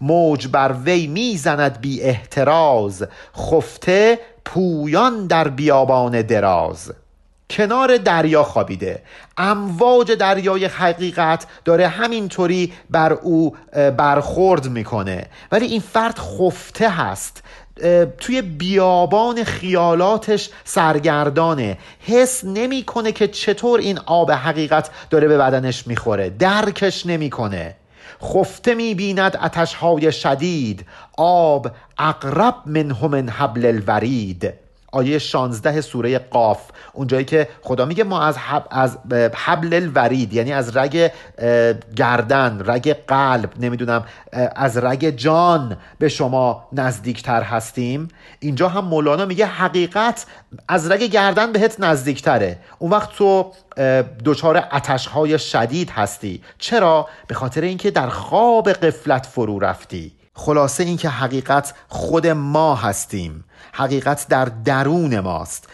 A: موج بر وی می‌زند بی احتراز خفته پویان در بیابان دراز. کنار دریا خوابیده. امواج دریای حقیقت داره همینطوری بر او برخورد می‌کنه. ولی این فرد خفته هست. توی بیابان خیالاتش سرگردانه. حس نمی‌کنه که چطور این آب حقیقت داره به بدنش می‌خوره. درکش نمی‌کنه. خفته می‌بیند اتشهای شدید. آب اقرب من حبل الورید. آیه 16 سوره قاف. اونجایی که خدا میگه ما از, حب از حبل الورید یعنی از رگ گردن رگ قلب نمی‌دونم از رگ جان به شما نزدیکتر هستیم. اینجا هم مولانا میگه حقیقت از رگ گردن بهت نزدیکتره. اون وقت تو دچار اتشهای شدید هستی. چرا؟ به خاطر اینکه در خواب قفلت فرو رفتی. خلاصه اینکه حقیقت خود ما هستیم. حقیقت در درون ماست.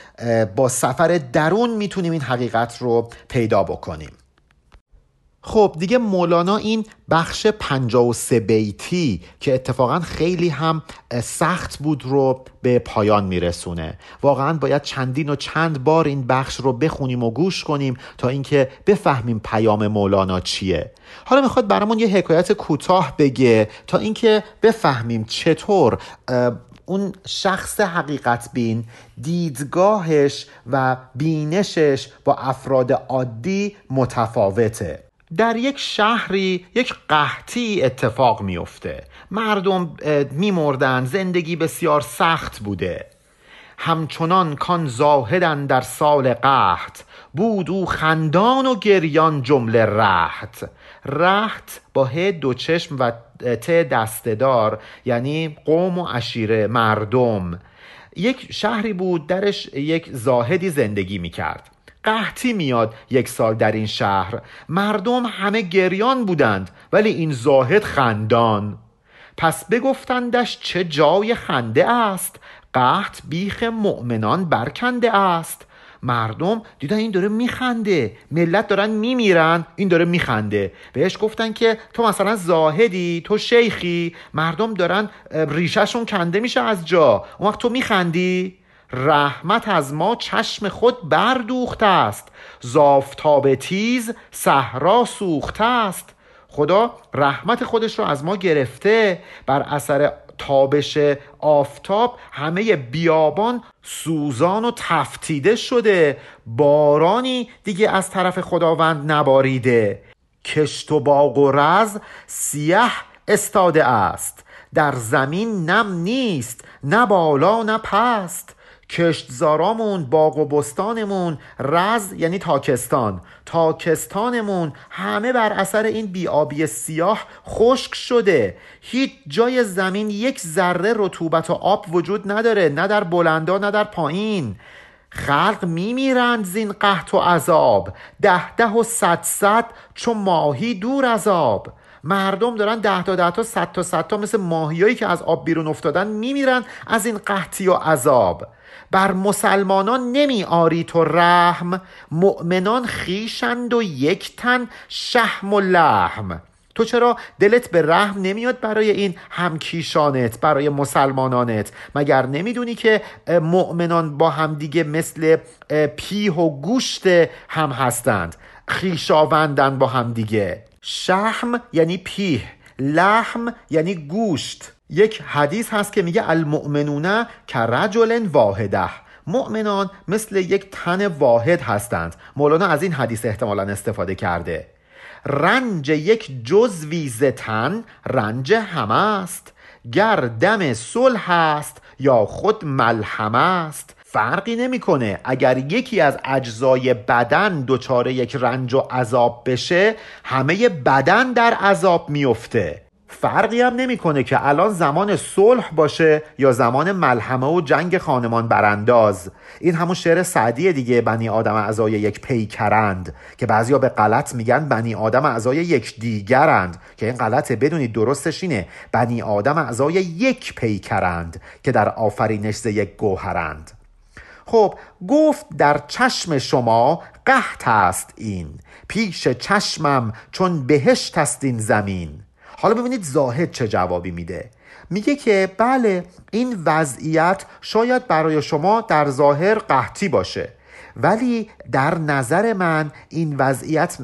A: با سفر درون می‌تونیم این حقیقت رو پیدا بکنیم. خب دیگه مولانا این بخش 53 بیتی که اتفاقا خیلی هم سخت بود رو به پایان میرسونه. واقعا باید چندین و چند بار این بخش رو بخونیم و گوش کنیم تا اینکه بفهمیم پیام مولانا چیه. حالا می‌خواد برامون یه حکایت کوتاه بگه تا اینکه بفهمیم چطور اون شخص حقیقت بین دیدگاهش و بینشش با افراد عادی متفاوته. در یک شهری یک قحطی اتفاق میفته مردم میمردن زندگی بسیار سخت بوده. همچنان کان زاهدن در سال قحط. بود او خندان و گریان جمله رحت رحت با ه دو چشم و ت دستدار یعنی قوم و عشیره مردم. یک شهری بود درش یک زاهدی زندگی می‌کرد. قحطی میاد یک سال در این شهر. مردم همه گریان بودند ولی این زاهد خندان. پس بگفتندش چه جای خنده است؟ قحط بیخ مؤمنان برکنده است. مردم دیدن این داره میخنده. ملت دارن میمیرن این داره میخنده. بهش گفتن که تو مثلا زاهدی تو شیخی. مردم دارن ریشهشون کنده میشه از جا. اون وقت تو میخندی؟ رحمت از ما چشم خود بردوخته است. زافتاب تیز صحرا سوخته است. خدا رحمت خودش رو از ما گرفته. بر اثر تابش آفتاب همه بیابان سوزان و تفتیده شده. بارانی دیگه از طرف خداوند نباریده. کشت و باغ و رز سیه استاده است. در زمین نم نیست نه بالا نه پست. کشتزارامون باغ و بستانمون رز یعنی تاکستان. تاکستانمون همه بر اثر این بیابی سیاه خشک شده. هیچ جای زمین یک ذره رطوبت و آب وجود نداره نه در بلندا نه در پایین. خلق میمیرند زین قحط و عذاب. ده ده و صد صد چو ماهی دور از آب. مردم دارن ده تا ده تا صد تا صد تا مثل ماهیایی که از آب بیرون افتادن میمیرن از این قحطی و عذاب. بر مسلمانان نمی آری تو رحم مؤمنان خیشند و یک تن شحم و لحم. تو چرا دلت به رحم نمیاد برای این همکیشانت برای مسلمانانت؟ مگر نمی‌دونی که مؤمنان با همدیگه مثل پیه و گوشت هم هستند؟ خیشاوندن با همدیگه شحم یعنی پیه لحم یعنی گوشت. یک حدیث هست که میگه المؤمنون که رجل واحده. مؤمنان مثل یک تن واحد هستند. مولانا از این حدیث احتمالا استفاده کرده. رنج یک جزوی تن رنج همه است. گر دم صلح است یا خود ملحمه است. فرقی نمی‌کنه. اگر یکی از اجزای بدن دچار یک رنج و عذاب بشه همه بدن در عذاب میفته فرقی هم نمی‌کنه که الان زمان صلح باشه یا زمان ملحمه و جنگ خانمان برانداز. این همون شعر سعدی دیگه بنی آدم اعضای یک پیکرند که بعضیا به غلط میگن بنی آدم اعضای یک دیگرند که این غلطه بدونید درستش اینه. بنی آدم اعضای یک پیکرند که در آفرینش یک گوهرند. خب گفت در چشم شما قحط است این پیش چشمم چون بهشت است این زمین. حالا ببینید زاهد چه جوابی میده. میگه که بله این وضعیت شاید برای شما در ظاهر قحطی باشه ولی در نظر من این وضعیت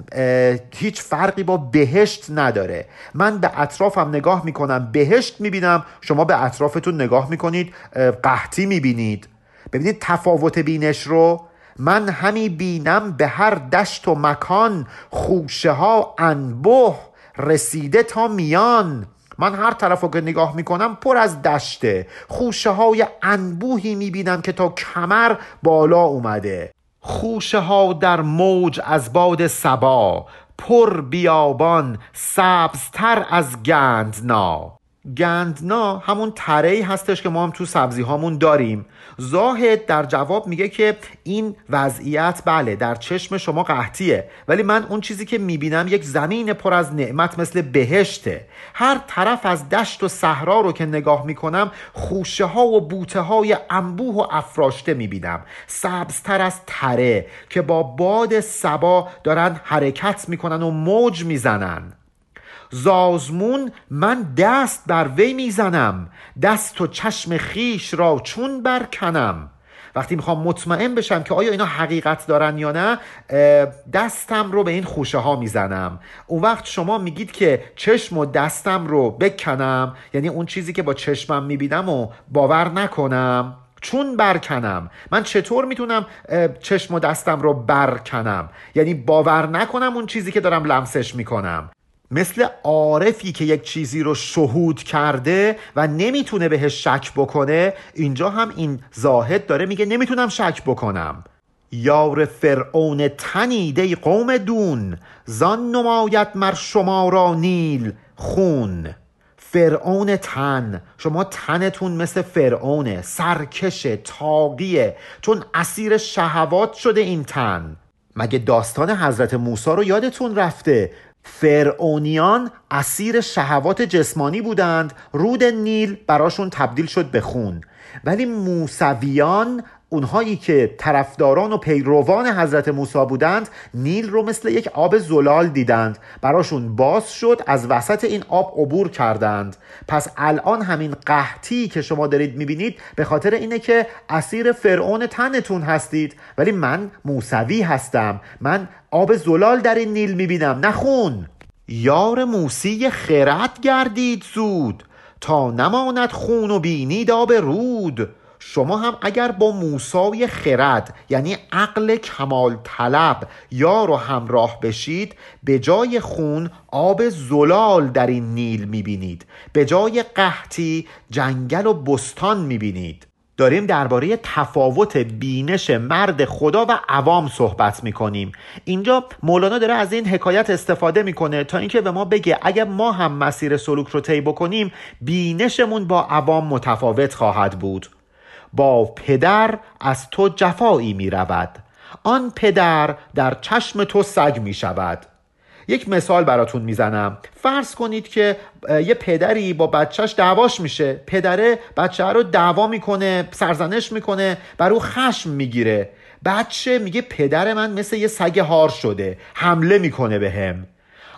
A: هیچ فرقی با بهشت نداره. من به اطرافم نگاه می‌کنم بهشت می‌بینم شما به اطرافتون نگاه می‌کنید قحطی می‌بینید. ببینید تفاوت بینش رو. من همی بینم به هر دشت و مکان خوشه ها انبه رسیده تا میان. من هر طرف رو که نگاه می‌کنم پر از دشته. خوشه های انبوهی می‌بینم که تا کمر بالا اومده. خوشه ها در موج از باد سبا پر بیابان سبزتر از گندنا. گندنا همون تره هستش که ما هم تو سبزی هامون داریم. زاهد در جواب میگه که این وضعیت بله در چشم شما قحطیه ولی من اون چیزی که می‌بینم یک زمین پر از نعمت مثل بهشته. هر طرف از دشت و صحرا رو که نگاه می‌کنم خوشه ها و بوته های انبوه و افراشته می‌بینم. سبزتر از تره که با باد سبا دارن حرکت می‌کنن و موج می‌زنن. زازمون من دست بر وی می‌زنم. دست و چشم خیش را چون برکنم. وقتی می‌خوام مطمئن بشم که آیا اینا حقیقت دارن یا نه دستم رو به این خوشه ها می‌زنم. اون وقت شما میگید که چشم و دستم رو بکنم یعنی اون چیزی که با چشمم می‌بینم و باور نکنم چون برکنم. من چطور می‌تونم چشم و دستم رو برکنم؟ یعنی باور نکنم اون چیزی که دارم لمسش می‌کنم. مثل عارفی که یک چیزی رو شهود کرده و نمی‌تونه بهش شک بکنه اینجا هم این زاهد داره میگه نمی‌تونم شک بکنم. یار فرعون تنیده قوم دون زان نماید مر شما را نیل خون. فرعون تن شما تنتون مثل فرعونه سرکش تاقیه چون اسیر شهوات شده این تن. مگه داستان حضرت موسی رو یادتون رفته؟ فرعونیان اسیر شهوات جسمانی بودند رود نیل براشون تبدیل شد به خون. ولی موسویان اونهایی که طرفداران و پیروان حضرت موسی بودند نیل رو مثل یک آب زلال دیدند. براشون باز شد از وسط این آب عبور کردند. پس الان همین قحطی که شما دارید می‌بینید به خاطر اینه که اسیر فرعون تنتون هستید. ولی من موسوی هستم. من آب زلال در این نیل می‌بینم. نخون یار موسی خرد گردید زود تا نماند خون و بینید آب رود. شما هم اگر با موسای خرد یعنی عقل کمال طلب یا رو همراه بشید به جای خون آب زلال در این نیل می‌بینید. به جای قحطی جنگل و بستان می‌بینید. داریم درباره تفاوت بینش مرد خدا و عوام صحبت می‌کنیم. اینجا مولانا داره از این حکایت استفاده می‌کنه تا اینکه به ما بگه اگر ما هم مسیر سلوک رو طی بکنیم بینشمون با عوام متفاوت خواهد بود. با پدر از تو جفایی می رود آن پدر در چشم تو سگ می شود یک مثال براتون می‌زنم. فرض کنید که یه پدری با بچهش دعواش میشه. پدره بچه رو دعوا می‌کنه سرزنش می‌کنه بر او خشم می‌گیره. بچه میگه پدر من مثل یه سگ هار شده. حمله می‌کنه به هم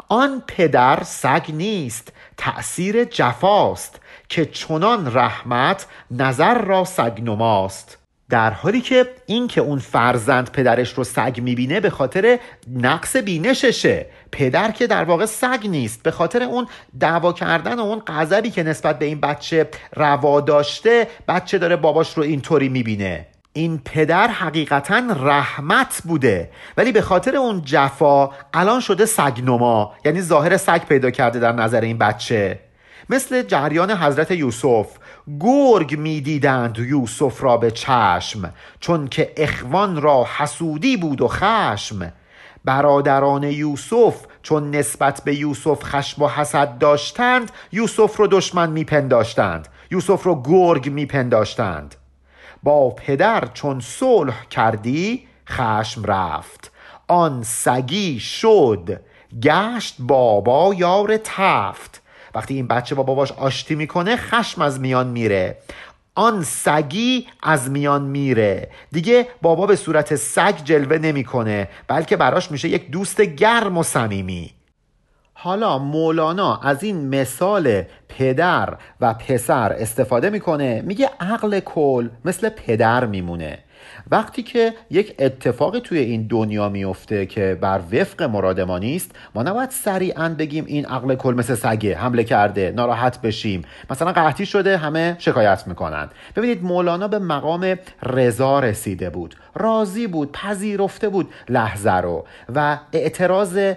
A: آن پدر سگ نیست. تأثیر جفاست. که چنان رحمت نظر را سگ نماست. در حالی که این که اون فرزند پدرش رو سگ می‌بینه به خاطر نقص بینششه. پدر که در واقع سگ نیست به خاطر اون دعوا کردن و اون غضبی که نسبت به این بچه روا داشته بچه داره باباش رو اینطوری می‌بینه. این پدر حقیقتا رحمت بوده ولی به خاطر اون جفا الان شده سگنما یعنی ظاهر سگ پیدا کرده در نظر این بچه. مثل جریان حضرت یوسف گرگ می‌دیدند یوسف را به چشم چون که اخوان را حسودی بود و خشم. برادران یوسف چون نسبت به یوسف خشم و حسد داشتند یوسف رو دشمن میپنداشتند یوسف رو گرگ میپنداشتند. با پدر چون صلح کردی خشم رفت. آن سگی شد گشت بابا یار تفت. وقتی این بچه با باباش آشتی می‌کنه خشم از میان میره. آن سگی از میان میره. دیگه بابا به صورت سگ جلوه نمی‌کنه بلکه براش میشه یک دوست گرم و صمیمی. حالا مولانا از این مثال پدر و پسر استفاده می‌کنه میگه عقل کل مثل پدر میمونه. وقتی که یک اتفاقی توی این دنیا میفته که بر وفق مراد ما نیست ما نباید سریعا بگیم این عقل کل مثل سگه حمله کرده ناراحت بشیم. مثلا قحطی شده همه شکایت می‌کنن ببینید مولانا به مقام رضا رسیده بود. راضی بود پذیرفته بود لحظه رو و اعتراض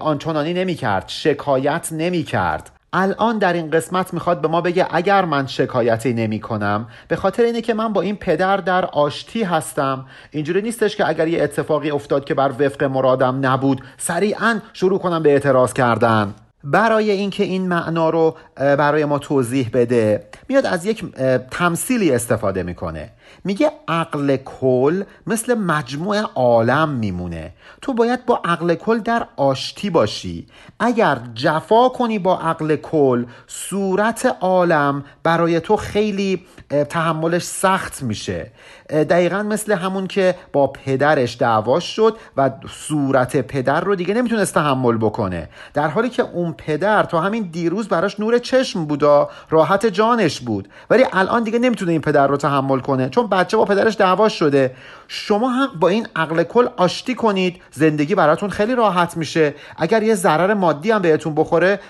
A: آنچنانی نمی‌کرد شکایت نمی‌کرد. الان در این قسمت می‌خواد به ما بگه اگر من شکایتی نمی کنم به خاطر اینه که من با این پدر در آشتی هستم. اینجوری نیستش که اگر یه اتفاقی افتاد که بر وفق مرادم نبود سریعا شروع کنم به اعتراض کردن. برای اینکه این معنا رو برای ما توضیح بده میاد از یک تمثیلی استفاده می‌کنه. میگه عقل کل مثل مجموع عالم میمونه. تو باید با عقل کل در آشتی باشی. اگر جفا کنی با عقل کل صورت عالم برای تو خیلی تحملش سخت میشه. دقیقا مثل همون که با پدرش دعواش شد و صورت پدر رو دیگه نمی‌تونست تحمل بکنه. در حالی که اون پدر تا همین دیروز براش نور چشم بودا راحت جانش بود. ولی الان دیگه نمی‌تونه این پدر رو تحمل کنه. چون بچه با پدرش دعواش شده. شما هم با این عقل کل آشتی کنید. زندگی براتون خیلی راحت میشه. اگر یه ضرر مادی هم بهتون بخوره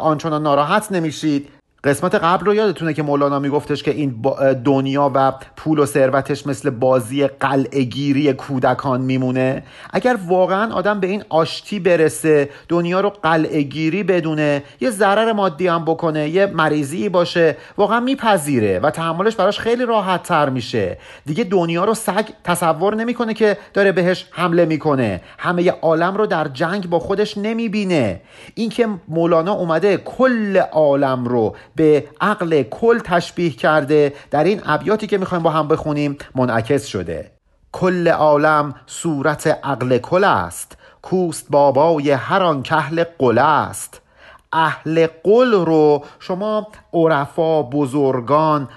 A: آنچنان ناراحت نمیشید. قسمت قبل رو یادتونه که مولانا میگفتش که این دنیا و پول و ثروتش مثل بازی قلعگیری کودکان میمونه. اگر واقعا آدم به این آشتی برسه دنیا رو قلعگیری بدونه یه ضرر مادی هم بکنه یه مریضی باشه واقعا میپذیره و تحملش براش خیلی راحت تر میشه. دیگه دنیا رو سگ تصور نمی‌کنه که داره بهش حمله می‌کنه. همه عالم رو در جنگ با خودش نمی‌بینه. اینکه مولانا اومده کل عالم رو به عقل کل تشبیه کرده در این ابیاتی که می‌خوایم با هم بخونیم منعکس شده. کل عالم صورت عقل کل است. کوست بابای هر آن کهل قل است. اهل قل رو شما عرفا بزرگان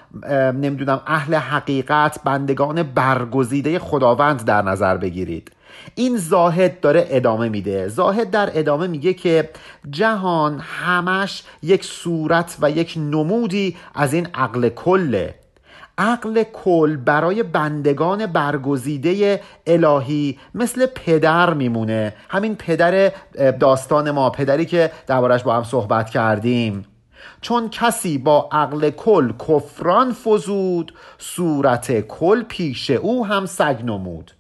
A: نمی‌دونم اهل حقیقت بندگان برگزیده خداوند در نظر بگیرید. این زاهد داره ادامه میده. زاهد در ادامه میگه که جهان همش یک صورت و یک نمودی از این عقل کله. عقل کل برای بندگان برگزیده الهی مثل پدر میمونه. همین پدر داستان ما پدری که دربارش با هم صحبت کردیم. چون کسی با عقل کل کفران فزود صورت کل پیش او هم سگ نمود.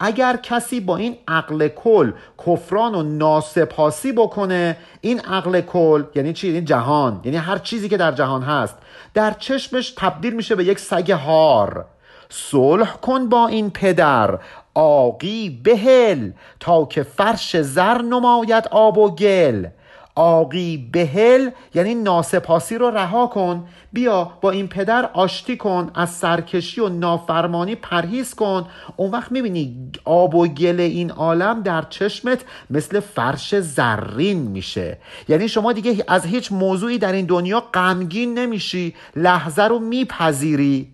A: اگر کسی با این عقل کل کفران و ناسپاسی بکنه این عقل کل یعنی چی؟ یعنی جهان. یعنی هر چیزی که در جهان هست در چشمش تبدیل میشه به یک سگ هار. صلح کن با این پدر آقی بهل تا که فرش زر نماید آب و گل. آقی بهل یعنی ناسپاسی رو رها کن. بیا با این پدر آشتی کن از سرکشی و نافرمانی پرهیز کن. اون وقت می‌بینی آب و گل این عالم در چشمت مثل فرش زرین میشه. یعنی شما دیگه از هیچ موضوعی در این دنیا غمگین نمیشی لحظه رو میپذیری.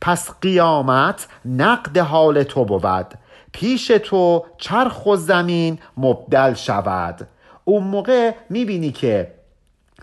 A: پس قیامت نقد حال تو بود. پیش تو چرخ و زمین مبدل شود. اون موقع می‌بینی که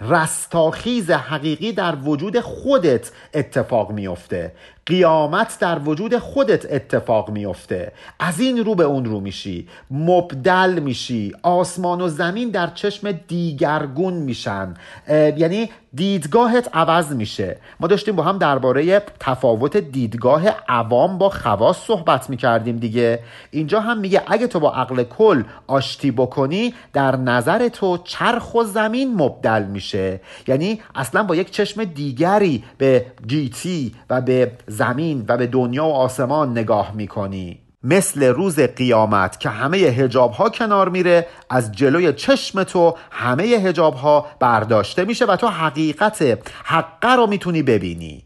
A: رستاخیز حقیقی در وجود خودت اتفاق میفته قیامت در وجود خودت اتفاق میفته از این رو به اون رو میشی. مبدل میشی. آسمان و زمین در چشم دیگرگون میشن. یعنی دیدگاهت عوض میشه. ما داشتیم با هم درباره تفاوت دیدگاه عوام با خواص صحبت می‌کردیم دیگه. اینجا هم میگه اگه تو با عقل کل آشتی بکنی در نظر تو چرخ و زمین مبدل میشه. یعنی اصلا با یک چشم دیگری به گیتی و به زمین و به دنیا و آسمان نگاه می‌کنی. مثل روز قیامت که همه هجاب ها کنار میره از جلوی چشم تو همه هجاب ها برداشته میشه و تو حقیقت حقه رو می‌تونی ببینی.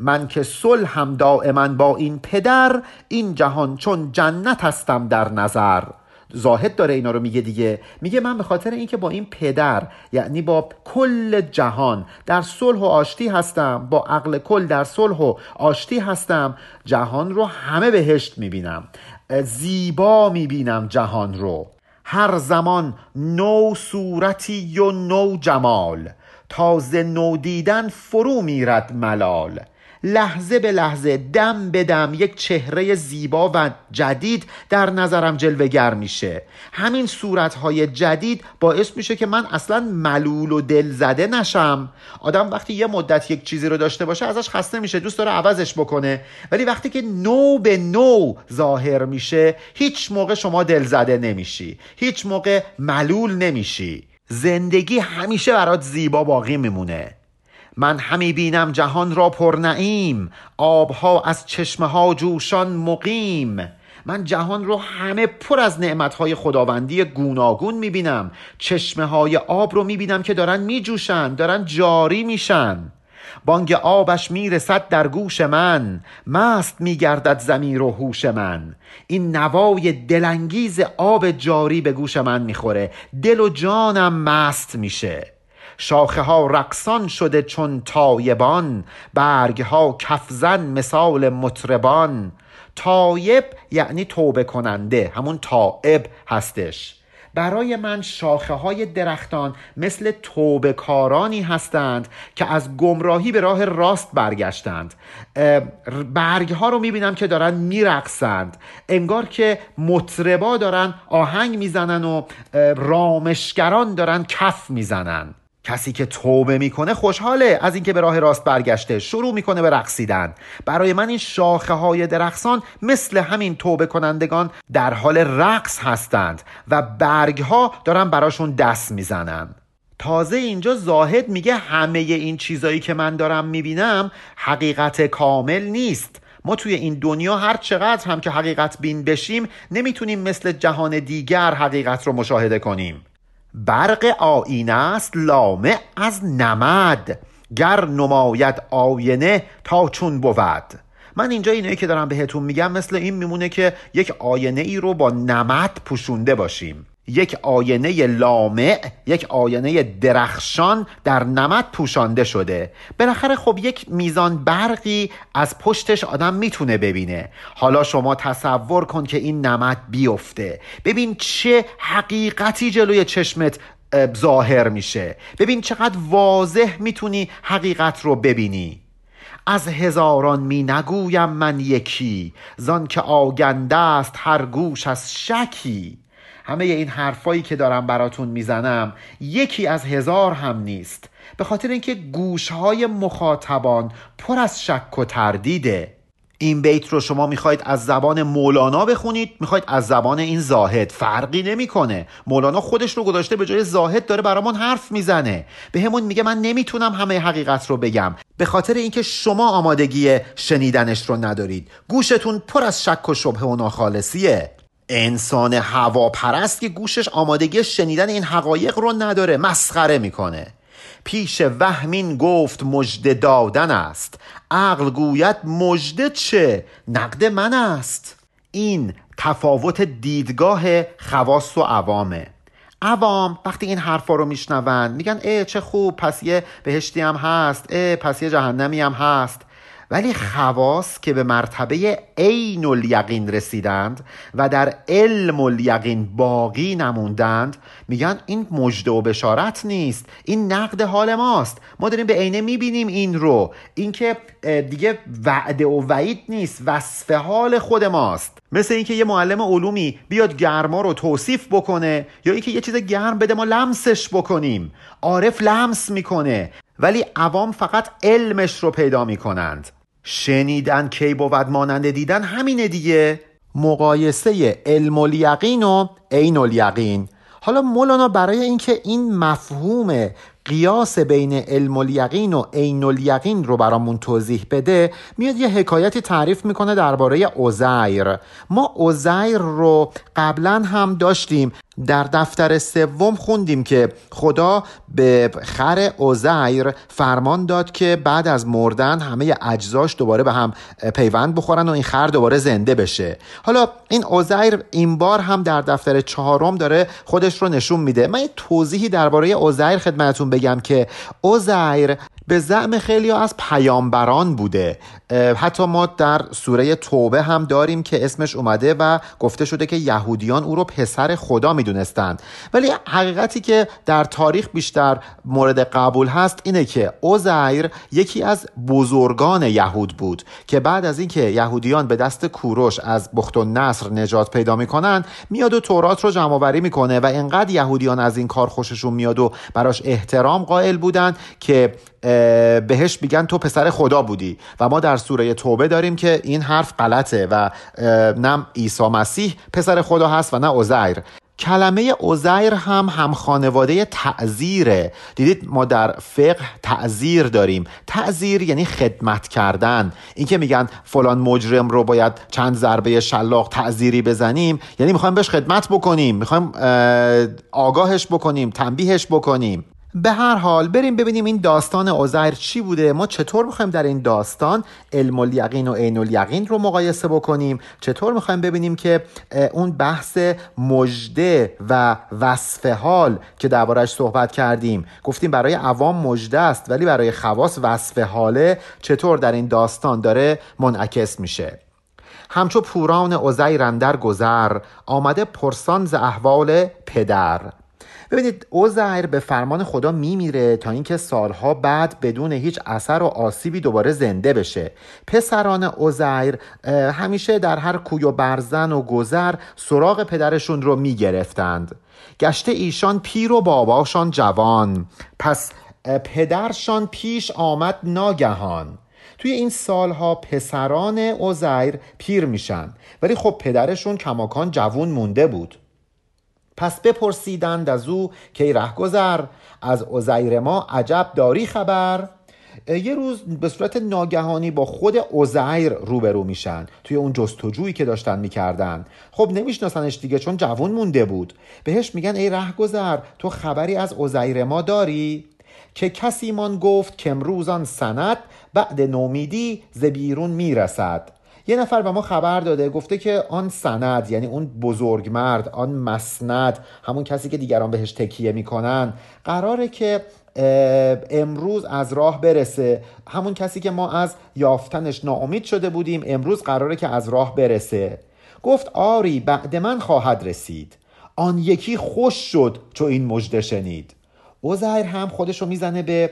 A: من که صلح هم دائما با این پدر این جهان چون جنت هستم در نظر. زاهد داره اینا رو میگه دیگه. میگه من به خاطر اینکه با این پدر یعنی با کل جهان در صلح و آشتی هستم با عقل کل در صلح و آشتی هستم جهان رو همه بهشت می‌بینم. زیبا می‌بینم جهان رو. هر زمان نو صورتی و نو جمال. تازه نو دیدن فرو میرد ملال. لحظه به لحظه دم به دم یک چهره زیبا و جدید در نظرم جلوگر میشه. همین صورتهای جدید باعث میشه که من اصلا ملول و دل زده نشم. آدم وقتی یه مدت یک چیزی رو داشته باشه ازش خسته میشه دوست داره عوضش بکنه. ولی وقتی که نو به نو ظاهر میشه هیچ موقع شما دل زده نمیشی. هیچ موقع ملول نمیشی. زندگی همیشه برات زیبا باقی میمونه. من همی بینم جهان را پر نعیم آبها از چشمه ها جوشان مقیم. من جهان رو همه پر از نعمتهای خداوندی گوناگون می‌بینم. چشمه های آب رو می‌بینم که دارن میجوشن دارن جاری میشن. بانگ آبش می‌رسد در گوش من مست میگردد زمیر و هوش من. این نوای دلانگیز آب جاری به گوش من می‌خوره. دل و جانم مست میشه. شاخه ها رقصان شده چون تایبان برگ ها کفزن مثال مطربان. تایب یعنی توبه کننده همون تایب هستش. برای من شاخه های درختان مثل توبه کارانی هستند که از گمراهی به راه راست برگشتند. برگ ها رو می‌بینم که دارن میرقصند. انگار که مطربا دارن آهنگ می‌زنن و رامشگران دارن کف می‌زنن. کسی که توبه می‌کنه خوشحاله از اینکه به راه راست برگشته شروع می‌کنه به رقصیدن. برای من این شاخه های درخسان مثل همین توبه کنندگان در حال رقص هستند و برگ ها دارن براشون دست می‌زنن. تازه اینجا زاهد میگه همه این چیزایی که من دارم می‌بینم حقیقت کامل نیست. ما توی این دنیا هر چقدر هم که حقیقت بین بشیم نمی‌تونیم مثل جهان دیگر حقیقت رو مشاهده کنیم. برق آینه است لامع از نمد گر نماید آینه تا چون بود. من اینجا اینایی که دارم بهتون میگم مثل این میمونه که یک آینه ای رو با نمد پوشونده باشیم. یک آینه لامع یک آینه درخشان در نمد پوشانده شده. بالاخره خب یک میزان برقی از پشتش آدم می‌تونه ببینه. حالا شما تصور کن که این نمد بیفته. ببین چه حقیقتی جلوی چشمت ظاهر میشه. ببین چقدر واضح می‌تونی حقیقت رو ببینی. از هزاران می نگویم من یکی زان که آگنده است هر گوش از شکی. همه این حرفایی که دارم براتون می‌زنم یکی از هزار هم نیست. به خاطر اینکه گوشهای مخاطبان پر از شک و تردیده. این بیت رو شما می‌خواید از زبان مولانا بخونید می‌خواید از زبان این زاهد. فرقی نمی‌کنه. مولانا خودش رو گذاشته به جای زاهد داره برامون حرف می‌زنه. به همون میگه من نمی‌تونم همه حقیقت رو بگم. به خاطر اینکه شما آمادگی شنیدنش رو ندارید. گوشتون پر از شک و شبه و ناخالصیه. انسان هواپرست که گوشش آمادگی شنیدن این حقایق رو نداره مسخره می‌کنه. پیش وهمین گفت مجد دادن است. عقل گوید مجد چه؟ نقد من است. این تفاوت دیدگاه خواص و عوامه. عوام وقتی این حرفا رو میشنون میگن ای چه خوب پس یه بهشتی هم هست ای پس یه جهنمی هم هست. ولی خواص که به مرتبه عین الیقین رسیدند و در علم الیقین باقی نموندند میگن این مجده و بشارت نیست این نقد حال ماست. ما داریم به عینه می‌بینیم این رو. اینکه دیگه وعده و وعید نیست وصف حال خود ماست. مثل اینکه یه معلم علومی بیاد گرما رو توصیف بکنه یا اینکه یه چیز گرم بده ما لمسش بکنیم. عارف لمس می‌کنه ولی عوام فقط علمش رو پیدا می‌کنند. شنیدن کی بود مانند دیدن همینه دیگه. مقایسه علم الیقین و عین الیقین حالا مولانا برای اینکه این مفهوم قیاس بین علم الیقین و عین الیقین رو برامون توضیح بده میاد یه حکایتی تعریف می‌کنه درباره عزیر ما عزیر رو قبلا هم داشتیم. در دفتر سوم خوندیم که خدا به خر اوزیر فرمان داد که بعد از مردن همه اجزاش دوباره به هم پیوند بخورن و این خر دوباره زنده بشه. حالا این اوزیر این بار هم در دفتر چهارم داره خودش رو نشون میده. من یه توضیحی درباره اوزیر خدمتتون بگم که اوزیر به زعم خیلی از پیامبران بوده. حتی ما در سوره توبه هم داریم که اسمش اومده و گفته شده که یهودیان او رو پسر خدا می‌دونستند. ولی حقیقتی که در تاریخ بیشتر مورد قبول هست اینه که اوزیر یکی از بزرگان یهود بود که بعد از اینکه یهودیان به دست کوروش از بخت و نصر نجات پیدا می‌کنن میاد و تورات رو جمع آوری می‌کنه و انقدر یهودیان از این کار خوششون میاد و براش احترام قائل بودن که بهش میگن تو پسر خدا بودی و ما در سوره توبه داریم که این حرف غلطه و نه عیسی مسیح پسر خدا هست و نه عزیر. کلمه عزیر هم هم خانواده تعذیره. دیدید ما در فقه تعذیر داریم. تعذیر یعنی خدمت کردن. اینکه میگن فلان مجرم رو باید چند ضربه شلاق تعذیری بزنیم. یعنی می‌خوایم بهش خدمت بکنیم. می‌خوایم آگاهش بکنیم تنبیهش بکنیم. به هر حال بریم ببینیم این داستان عزیر چی بوده. ما چطور می‌خوایم در این داستان علم الیقین و عین الیقین رو مقایسه بکنیم؟ چطور می‌خوایم ببینیم که اون بحث مجده و وصف حال که دربارش صحبت کردیم؟ گفتیم برای عوام مجده است ولی برای خواص وصف حاله چطور در این داستان داره منعکس میشه؟ همچو پوران عزیر در گذر آمده پرسان ز احوال پدر. ببینید اوزیر به فرمان خدا میمیره تا اینکه سالها بعد بدون هیچ اثر و آسیبی دوباره زنده بشه. پسران اوزیر همیشه در هر کوی و برزن و گذر سراغ پدرشون رو می‌گرفتند. گشته ایشان پیر و باباشان جوان. پس پدرشان پیش آمد ناگهان. توی این سالها پسران اوزیر پیر میشن. ولی خب پدرشون کماکان جوون مونده بود. پس بپرسیدند از او که ره گذر از عزیر ما عجب داری خبر؟ یه روز به صورت ناگهانی با خود عزیر روبرو میشن توی اون جستجویی که داشتن می‌کردن. خب نمیشناسنش دیگه چون جوون مونده بود. بهش میگن ای ره گذر تو خبری از عزیر ما داری؟ که کسی من گفت که امروزان سند بعد نومیدی ز می‌رسد. یه نفر به ما خبر داده گفته که آن سند یعنی اون بزرگمرد آن مسند همون کسی که دیگران بهش تکیه می‌کنن قراره که امروز از راه برسه. همون کسی که ما از یافتنش ناامید شده بودیم امروز قراره که از راه برسه. گفت آری بعد من خواهد رسید. آن یکی خوش شد چو این مژده شنید. اوزهر هم خودش رو می‌زنه به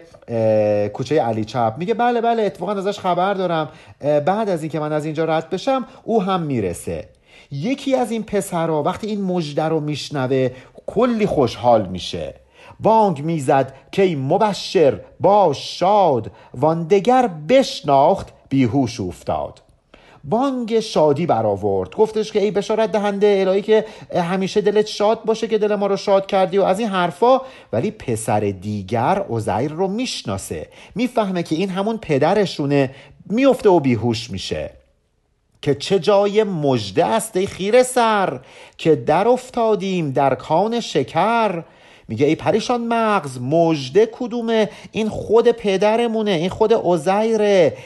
A: کوچه علی چپ. میگه بله بله اتفاقا ازش خبر دارم. بعد از اینکه من از اینجا رد بشم او هم می‌رسه. یکی از این پسرها وقتی این مژده رو میشنوه کلی خوشحال میشه. بانگ می‌زد که مبشر با شاد واندگر بشناخت بیهوش افتاد بانگ شادی برآورد. گفتش که ای بشارت دهنده الهی که همیشه دلت شاد باشه که دل ما رو شاد کردی و از این حرفا. ولی پسر دیگر عزیر رو می‌شناسه. می‌فهمه که این همون پدرشونه. میفته و بیهوش میشه. که چه جای مژده است ای خیر سر. که در افتادیم در کان شکر. میگه ای پریشان مغز مژده کدومه؟ این خود پدرمونه این خود عزیره.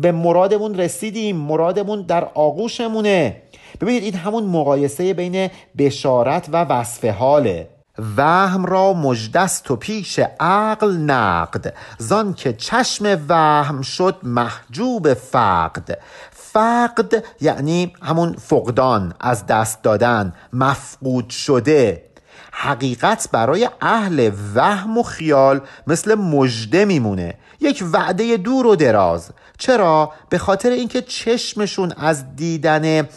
A: به مرادمون رسیدیم مرادمون در آغوشمونه. ببینید این همون مقایسه بین بشارت و وصف حاله. وهم را مجدست و پیش عقل نقد. زان که چشم وهم شد محجوب فقد. فقد یعنی همون فقدان از دست دادن مفقود شده. حقیقت برای اهل وهم و خیال مثل مژده میمونه. یک وعده دور و دراز. چرا؟ به خاطر اینکه چشمشون از دیدن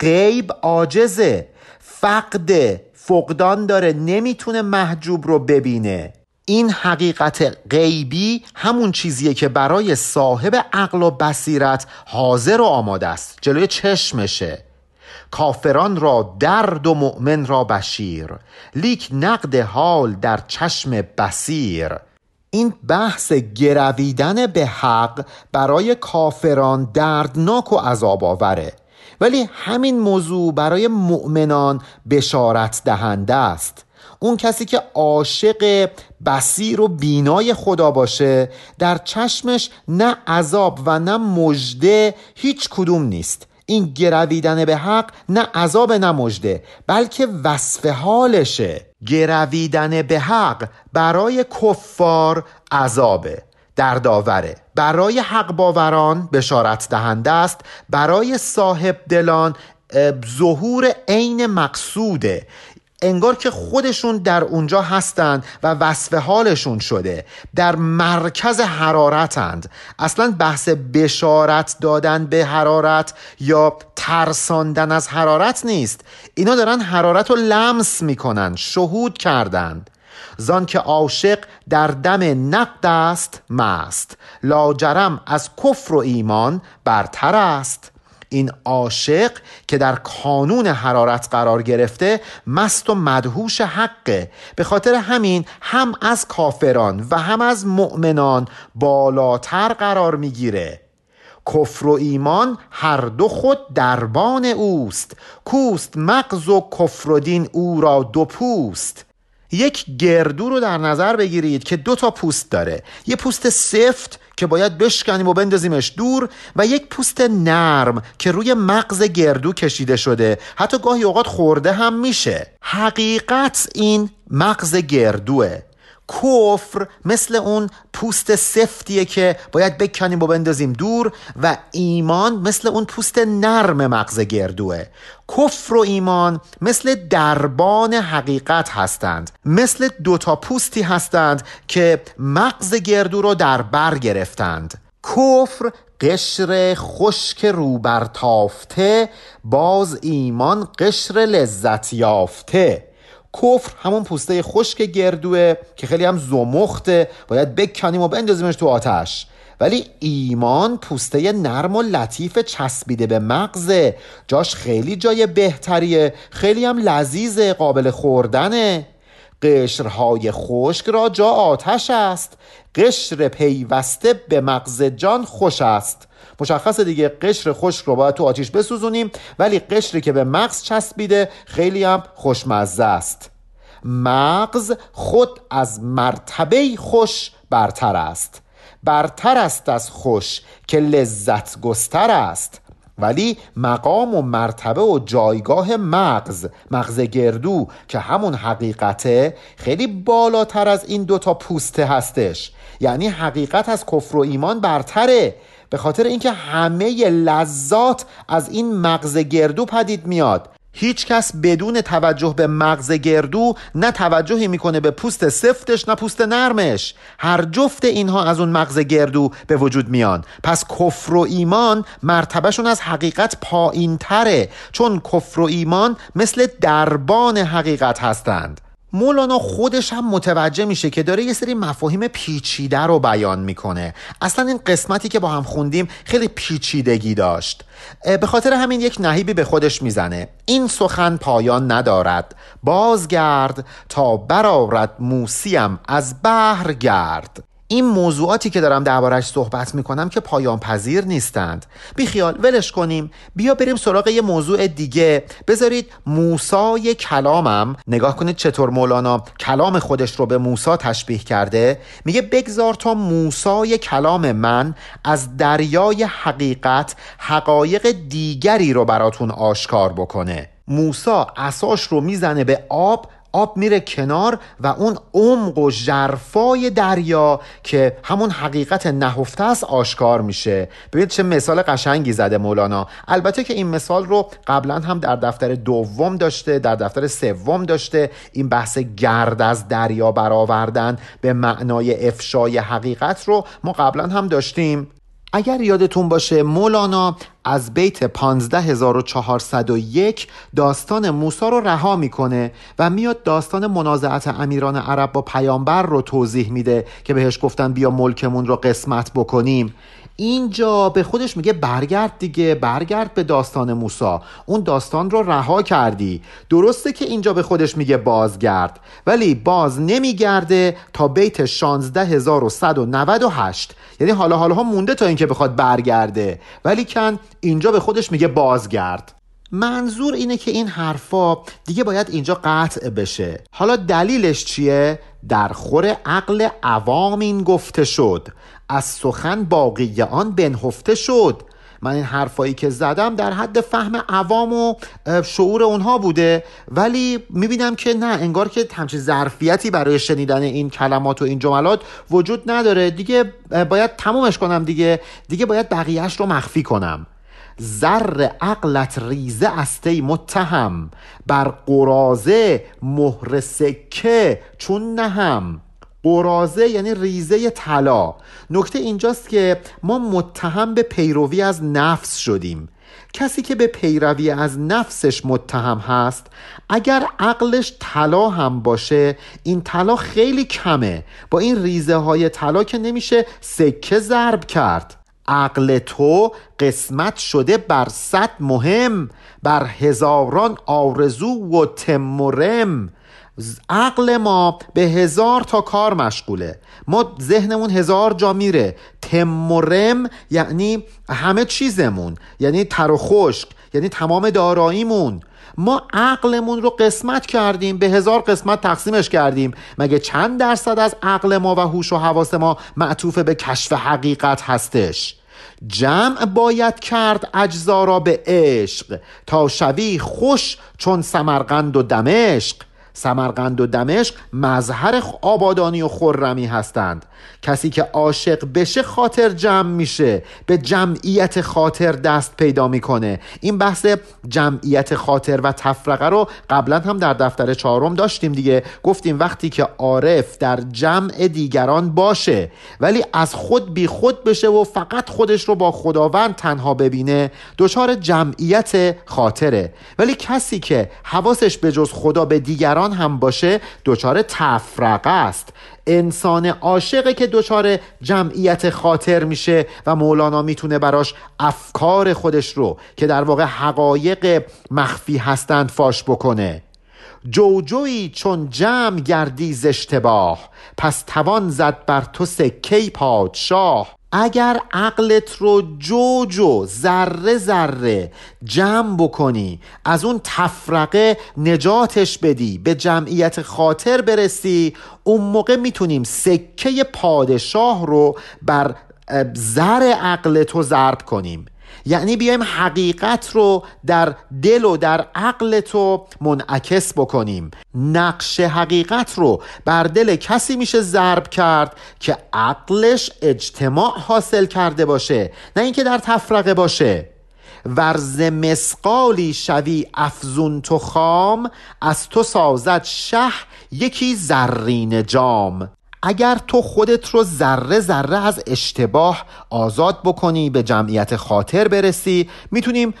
A: غیب عاجزه. فقد فقدان داره نمی‌تونه محجوب رو ببینه. این حقیقت غیبی همون چیزیه که برای صاحب عقل و بصیرت حاضر و آماده است. جلوی چشمشه. کافران را درد و مؤمن را بشیر لیک نقد حال در چشم بسیر این بحث گرویدن به حق برای کافران دردناک و عذاب آوره. ولی همین موضوع برای مؤمنان بشارت دهنده است. اون کسی که عاشق بسیر و بینای خدا باشه در چشمش نه عذاب و نه مژده هیچ کدوم نیست. این گرویدن به حق نه عذاب نه مژده بلکه وصف حالشه. گرویدن به حق برای کفار عذابه. دردآوره برای حق باوران بشارت دهنده است برای صاحب دلان ظهور عین مقصوده. انگار که خودشون در اونجا هستند و وصف حالشون شده. در مرکز حرارتند. اصلا بحث بشارت دادن به حرارت یا ترساندن از حرارت نیست. اینا دارن حرارت رو لمس می‌کنن شهود کردند. زان که عاشق در دم نقد است مست. لاجرم از کفر و ایمان برتر است. این عاشق که در کانون حرارت قرار گرفته مست و مدهوش حقه. به خاطر همین هم از کافران و هم از مؤمنان بالاتر قرار می‌گیره. کفر و ایمان هر دو خود دربان اوست. کوست مغز و کفر و دین او را دو پوست. یک گردو رو در نظر بگیرید که دو تا پوست داره. یه پوست سفت که باید بشکنیم و بندازیمش دور و یک پوست نرم که روی مغز گردو کشیده شده. حتی گاهی اوقات خورده هم میشه. حقیقت این مغز گردوه. کفر مثل اون پوست سفتیه که باید بکنیم و بندازیم دور و ایمان مثل اون پوست نرم مغز گردوه. کفر و ایمان مثل دربان حقیقت هستند. مثل دوتا پوستی هستند که مغز گردو رو در بر گرفتند. کفر قشر خشک روبرتافته باز ایمان قشر لذت یافته. کفر همون پوسته خشک گردوه که خیلی هم زمخته. باید بکنیم و بندازیمش تو آتش. ولی ایمان پوسته نرم و لطیف چسبیده به مغزه. جاش خیلی جای بهتریه. خیلی هم لذیذه قابل خوردنه. قشرهای خشک را جا آتش است. قشر پیوسته به مغز جان خوش است. مشخصه دیگه قشر خشک رو باید تو آتیش بسوزونیم ولی قشری که به مغز چسبیده خیلی هم خوشمزه است. مغز خود از مرتبه خوش برتر است. برتر است از خوش که لذت گستر است. ولی مقام و مرتبه و جایگاه مغز مغز گردو که همون حقیقته خیلی بالاتر از این دوتا پوسته هستش. یعنی حقیقت از کفر و ایمان برتره. به خاطر اینکه همه لذات از این مغز گردو پدید میاد. هیچ کس بدون توجه به مغز گردو نه توجهی می‌کنه به پوست سفتش نه پوست نرمش. هر جفت اینها از اون مغز گردو به وجود میان. پس کفر و ایمان مرتبهشون از حقیقت پایین تره چون کفر و ایمان مثل دربان حقیقت هستند. مولانا خودش هم متوجه میشه که داره یه سری مفاهیم پیچیده رو بیان می‌کنه. اصلا این قسمتی که با هم خوندیم خیلی پیچیدگی داشت. به خاطر همین یک نهیبی به خودش می‌زنه. این سخن پایان ندارد. بازگرد تا برارد موسیم از بحر گرد. این موضوعاتی که دارم دربارش صحبت می‌کنم که پایان پذیر نیستند. بیخیال ولش کنیم. بیا بریم سراغ یه موضوع دیگه. بذارید موسای کلامم نگاه کنید چطور مولانا کلام خودش رو به موسا تشبیه کرده. میگه بگذار تا موسای کلام من از دریای حقیقت حقایق دیگری رو براتون آشکار بکنه. موسا اساش رو می‌زنه به آب آب میره کنار و اون عمق و ژرفای دریا که همون حقیقت نهفته است آشکار میشه. ببینید چه مثال قشنگی زده مولانا. البته که این مثال رو قبلا هم در دفتر دوم داشته در دفتر سوم داشته. این بحث گرد از دریا برآوردن به معنای افشای حقیقت رو ما قبلا هم داشتیم. اگر یادتون باشه مولانا از بیت 15401 داستان موسا رو رها می‌کنه و میاد داستان منازعت امیران عرب با پیامبر رو توضیح میده که بهش گفتن بیا ملکمون رو قسمت بکنیم. اینجا به خودش میگه برگرد دیگه برگرد به داستان موسا. اون داستان رو رها کردی. درسته که اینجا به خودش میگه بازگرد ولی باز نمیگرده تا بیت 16198 یعنی حالا حالا ها مونده تا اینکه بخواد برگرده. ولی کن اینجا به خودش میگه بازگرد. منظور اینه که این حرفا دیگه باید اینجا قطع بشه. حالا دلیلش چیه؟ در خور عقل عوام این گفته شد. از سخن باقی آن بنهفته شد. من این حرفایی که زدم در حد فهم عوام و شعور اونها بوده. ولی می‌بینم که نه انگار که همچین ظرفیتی برای شنیدن این کلمات و این جملات وجود نداره. دیگه باید تمومش کنم دیگه. دیگه باید بقیهش رو مخفی کنم. زر عقلت ریزه استی متهم. بر قرازه مهر سکه چون نهم. قرازه یعنی ریزه طلا. نکته اینجاست که ما متهم به پیروی از نفس شدیم. کسی که به پیروی از نفسش متهم هست اگر عقلش طلا هم باشه این طلا خیلی کمه. با این ریزه های طلا که نمیشه سکه ضرب کرد. عقل تو قسمت شده بر صد مهم بر هزاران آرزو و تمرم. عقل ما به هزار تا کار مشغوله. ما ذهنمون هزار جا میره. تمرم یعنی همه چیزمون. یعنی تر و خشک. یعنی تمام داراییمون. ما عقلمون رو قسمت کردیم. به هزار قسمت تقسیمش کردیم. مگه چند درصد از عقل ما و هوش و حواس ما معطوف به کشف حقیقت هستش؟ جمع باید کرد اجزا را به عشق. تا شوی خوش چون سمرقند و دمشق. سمرقند و دمشق مظهر آبادانی و خرمی هستند. کسی که عاشق بشه خاطر جمع میشه به جمعیت خاطر دست پیدا می‌کنه. این بحث جمعیت خاطر و تفرقه رو قبلا هم در دفتر چهارم داشتیم دیگه. گفتیم وقتی که عارف در جمع دیگران باشه ولی از خود بی خود بشه و فقط خودش رو با خداوند تنها ببینه دچار جمعیت خاطره. ولی کسی که حواسش به جز خدا به دیگران هم باشه دچار تفرقه است. انسان عاشقه که دچار جمعیت خاطر میشه و مولانا می‌تونه براش افکار خودش رو که در واقع حقایق مخفی هستند فاش بکنه. جوجوی چون جمع گردی اشتباه پس توان زد بر تو سکه پادشاه. اگر عقلت رو جو جو ذره ذره جمع بکنی از اون تفرقه نجاتش بدی به جمعیت خاطر برسی اون موقع می‌تونیم سکه پادشاه رو بر زر عقل تو ضرب کنیم. یعنی بیایم حقیقت رو در دل و در عقل تو منعکس بکنیم. نقش حقیقت رو بر دل کسی میشه ضرب کرد که عقلش اجتماع حاصل کرده باشه نه اینکه در تفرقه باشه. ورز مسقالی شوی افزون تو خام از تو سازد شه یکی زرین جام. اگر تو خودت رو ذره ذره از اشتباه آزاد بکنی به جمعیت خاطر برسی می‌تونیم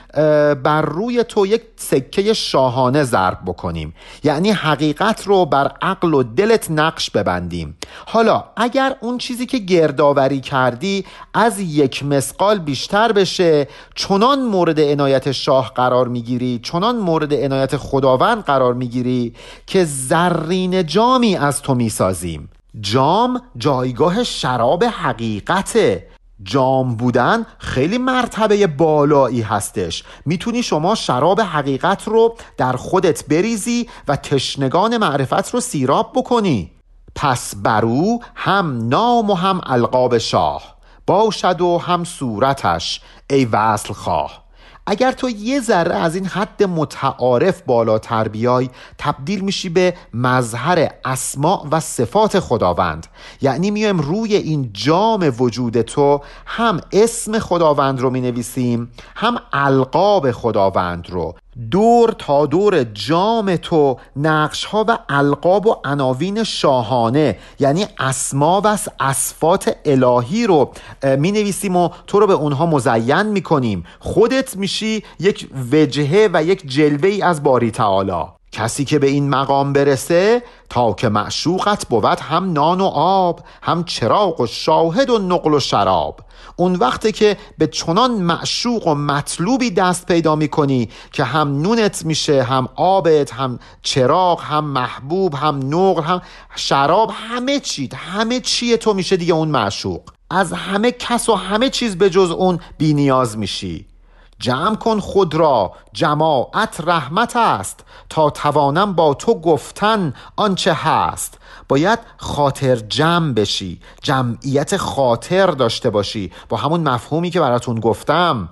A: بر روی تو یک سکه شاهانه ضرب بکنیم. یعنی حقیقت رو بر عقل و دلت نقش ببندیم. حالا اگر اون چیزی که گردآوری کردی از یک مسقال بیشتر بشه چنان مورد عنایت شاه قرار می‌گیری چنان مورد عنایت خداوند قرار می‌گیری که زرین جامی از تو می‌سازیم. جام جایگاه شراب حقیقته. جام بودن خیلی مرتبه بالایی هستش. می‌تونی شما شراب حقیقت رو در خودت بریزی و تشنگان معرفت رو سیراب بکنی. پس برو هم نام و هم القاب شاه. باشد و هم صورتش ای وصل خواه اگر تو یه ذره از این حد متعارف بالاتر بیای تبدیل میشی به مظهر اسماع و صفات خداوند. یعنی میایم روی این جام وجود تو هم اسم خداوند رو می نویسیم هم القاب خداوند رو. دور تا دور جام تو نقش ها و القاب و عناوین شاهانه یعنی اسما و اسفات الهی رو می نویسیم و تو رو به اونها مزین می کنیم خودت میشی یک وجهه و یک جلوه ای از باری تعالی. کسی که به این مقام برسه تا که معشوقت بود هم نان و آب هم چراغ و شاهد و نقل و شراب. اون وقتی که به چنان معشوق و مطلوبی دست پیدا می‌کنی که هم نونت میشه هم آبت هم چراغ هم محبوب هم نقل هم شراب همه چی همه چی تو میشه دیگه اون معشوق. از همه کس و همه چیز به جز اون بی نیاز میشی. جمع کن خود را جماعت رحمت است تا توانم با تو گفتن آنچه هست. باید خاطر جمع بشی جمعیت خاطر داشته باشی. با همون مفهومی که براتون گفتم.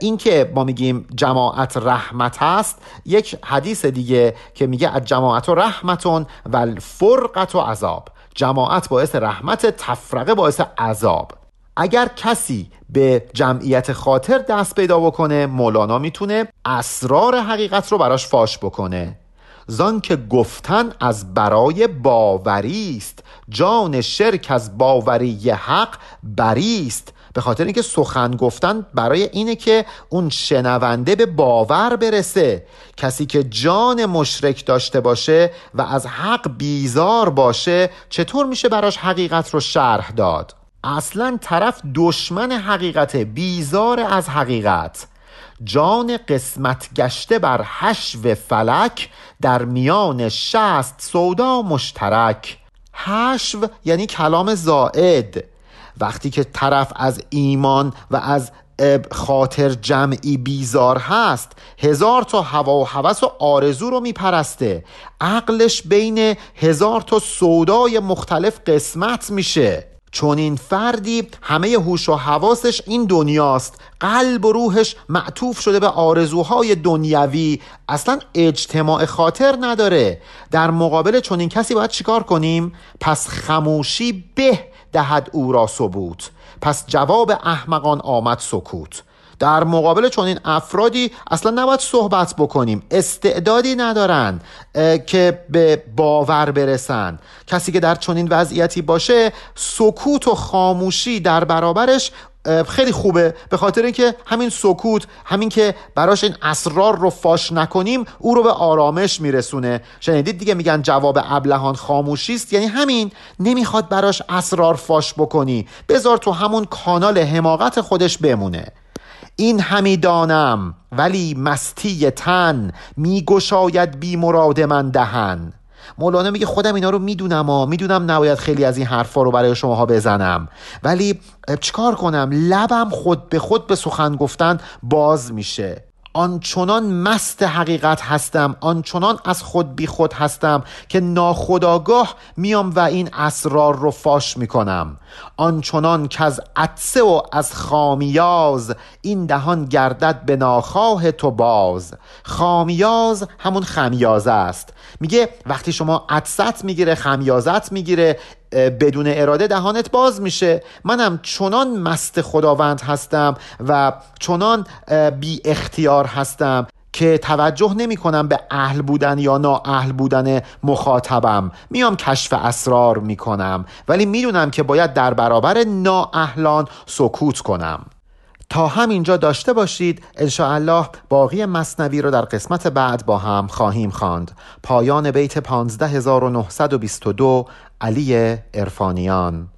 A: این که ما میگیم جماعت رحمت هست یک حدیث دیگه که میگه از جماعت و رحمتون و الفرقت و عذاب. جماعت باعث رحمت تفرقه باعث عذاب. اگر کسی به جمعیت خاطر دست پیدا بکنه مولانا می‌تونه اسرار حقیقت رو براش فاش بکنه. زان که گفتن از برای باوری است جان شرک از باوری حق بریست به خاطر اینکه سخن گفتن برای اینه که اون شنونده به باور برسه. کسی که جان مشرک داشته باشه و از حق بیزار باشه چطور میشه براش حقیقت رو شرح داد؟ اصلا طرف دشمن حقیقت بیزار از حقیقت. جان قسمت گشته بر حشو فلک در میان شست سودا مشترک. حشو یعنی کلام زائد. وقتی که طرف از ایمان و از خاطر جمعی بیزار هست هزار تا هوا و هوس و آرزو رو میپرسته. عقلش بین هزار تا سودای مختلف قسمت میشه. چون این فردی همه هوش و حواسش این دنیاست. قلب و روحش معطوف شده به آرزوهای دنیوی اصلا اجتماع خاطر نداره. در مقابل چون این کسی باید چیکار کنیم؟ پس خموشی به دهد او را ثبوت. پس جواب احمقان آمد سکوت. در مقابل چون این افرادی اصلا نباید صحبت بکنیم. استعدادی ندارن که به باور برسن. کسی که در چنین وضعیتی باشه سکوت و خاموشی در برابرش خیلی خوبه. به خاطر اینکه همین سکوت همین که براش این اسرار رو فاش نکنیم او رو به آرامش میرسونه. شنیدید دیگه میگن جواب ابلهان خاموشی است؟ یعنی همین نمی‌خواد براش اسرار فاش بکنی. بذار تو همون کانال حماقت خودش بمونه. این همی دانم ولی مستی تن میگشاید بی مراد من دهن. مولانا میگه خودم اینا رو می‌دونم و می‌دونم نباید خیلی از این حرفا رو برای شماها بزنم. ولی چیکار کنم؟ لبم خود به خود به سخن گفتن باز میشه. آنچنان مست حقیقت هستم آنچنان از خود بی خود هستم که ناخداگاه میام و این اسرار رو فاش می‌کنم. آنچنان که از عطسه و از خامیاز این دهان گردد به ناخواه تو باز. خامیاز همون خمیازه است. میگه وقتی شما عطست می‌گیره خمیازت می‌گیره بدون اراده دهانت باز میشه. منم چنان مست خداوند هستم و چنان بی اختیار هستم که توجه نمی کنم به اهل بودن یا اهل بودن مخاطبم. میام کشف اسرار می کنم ولی می‌دونم که باید در برابر اهلان سکوت کنم. تا همینجا داشته باشید الله باقی مصنوی رو در قسمت بعد با هم خواهیم خواند. پایان بیت 15922 علی ارفانیان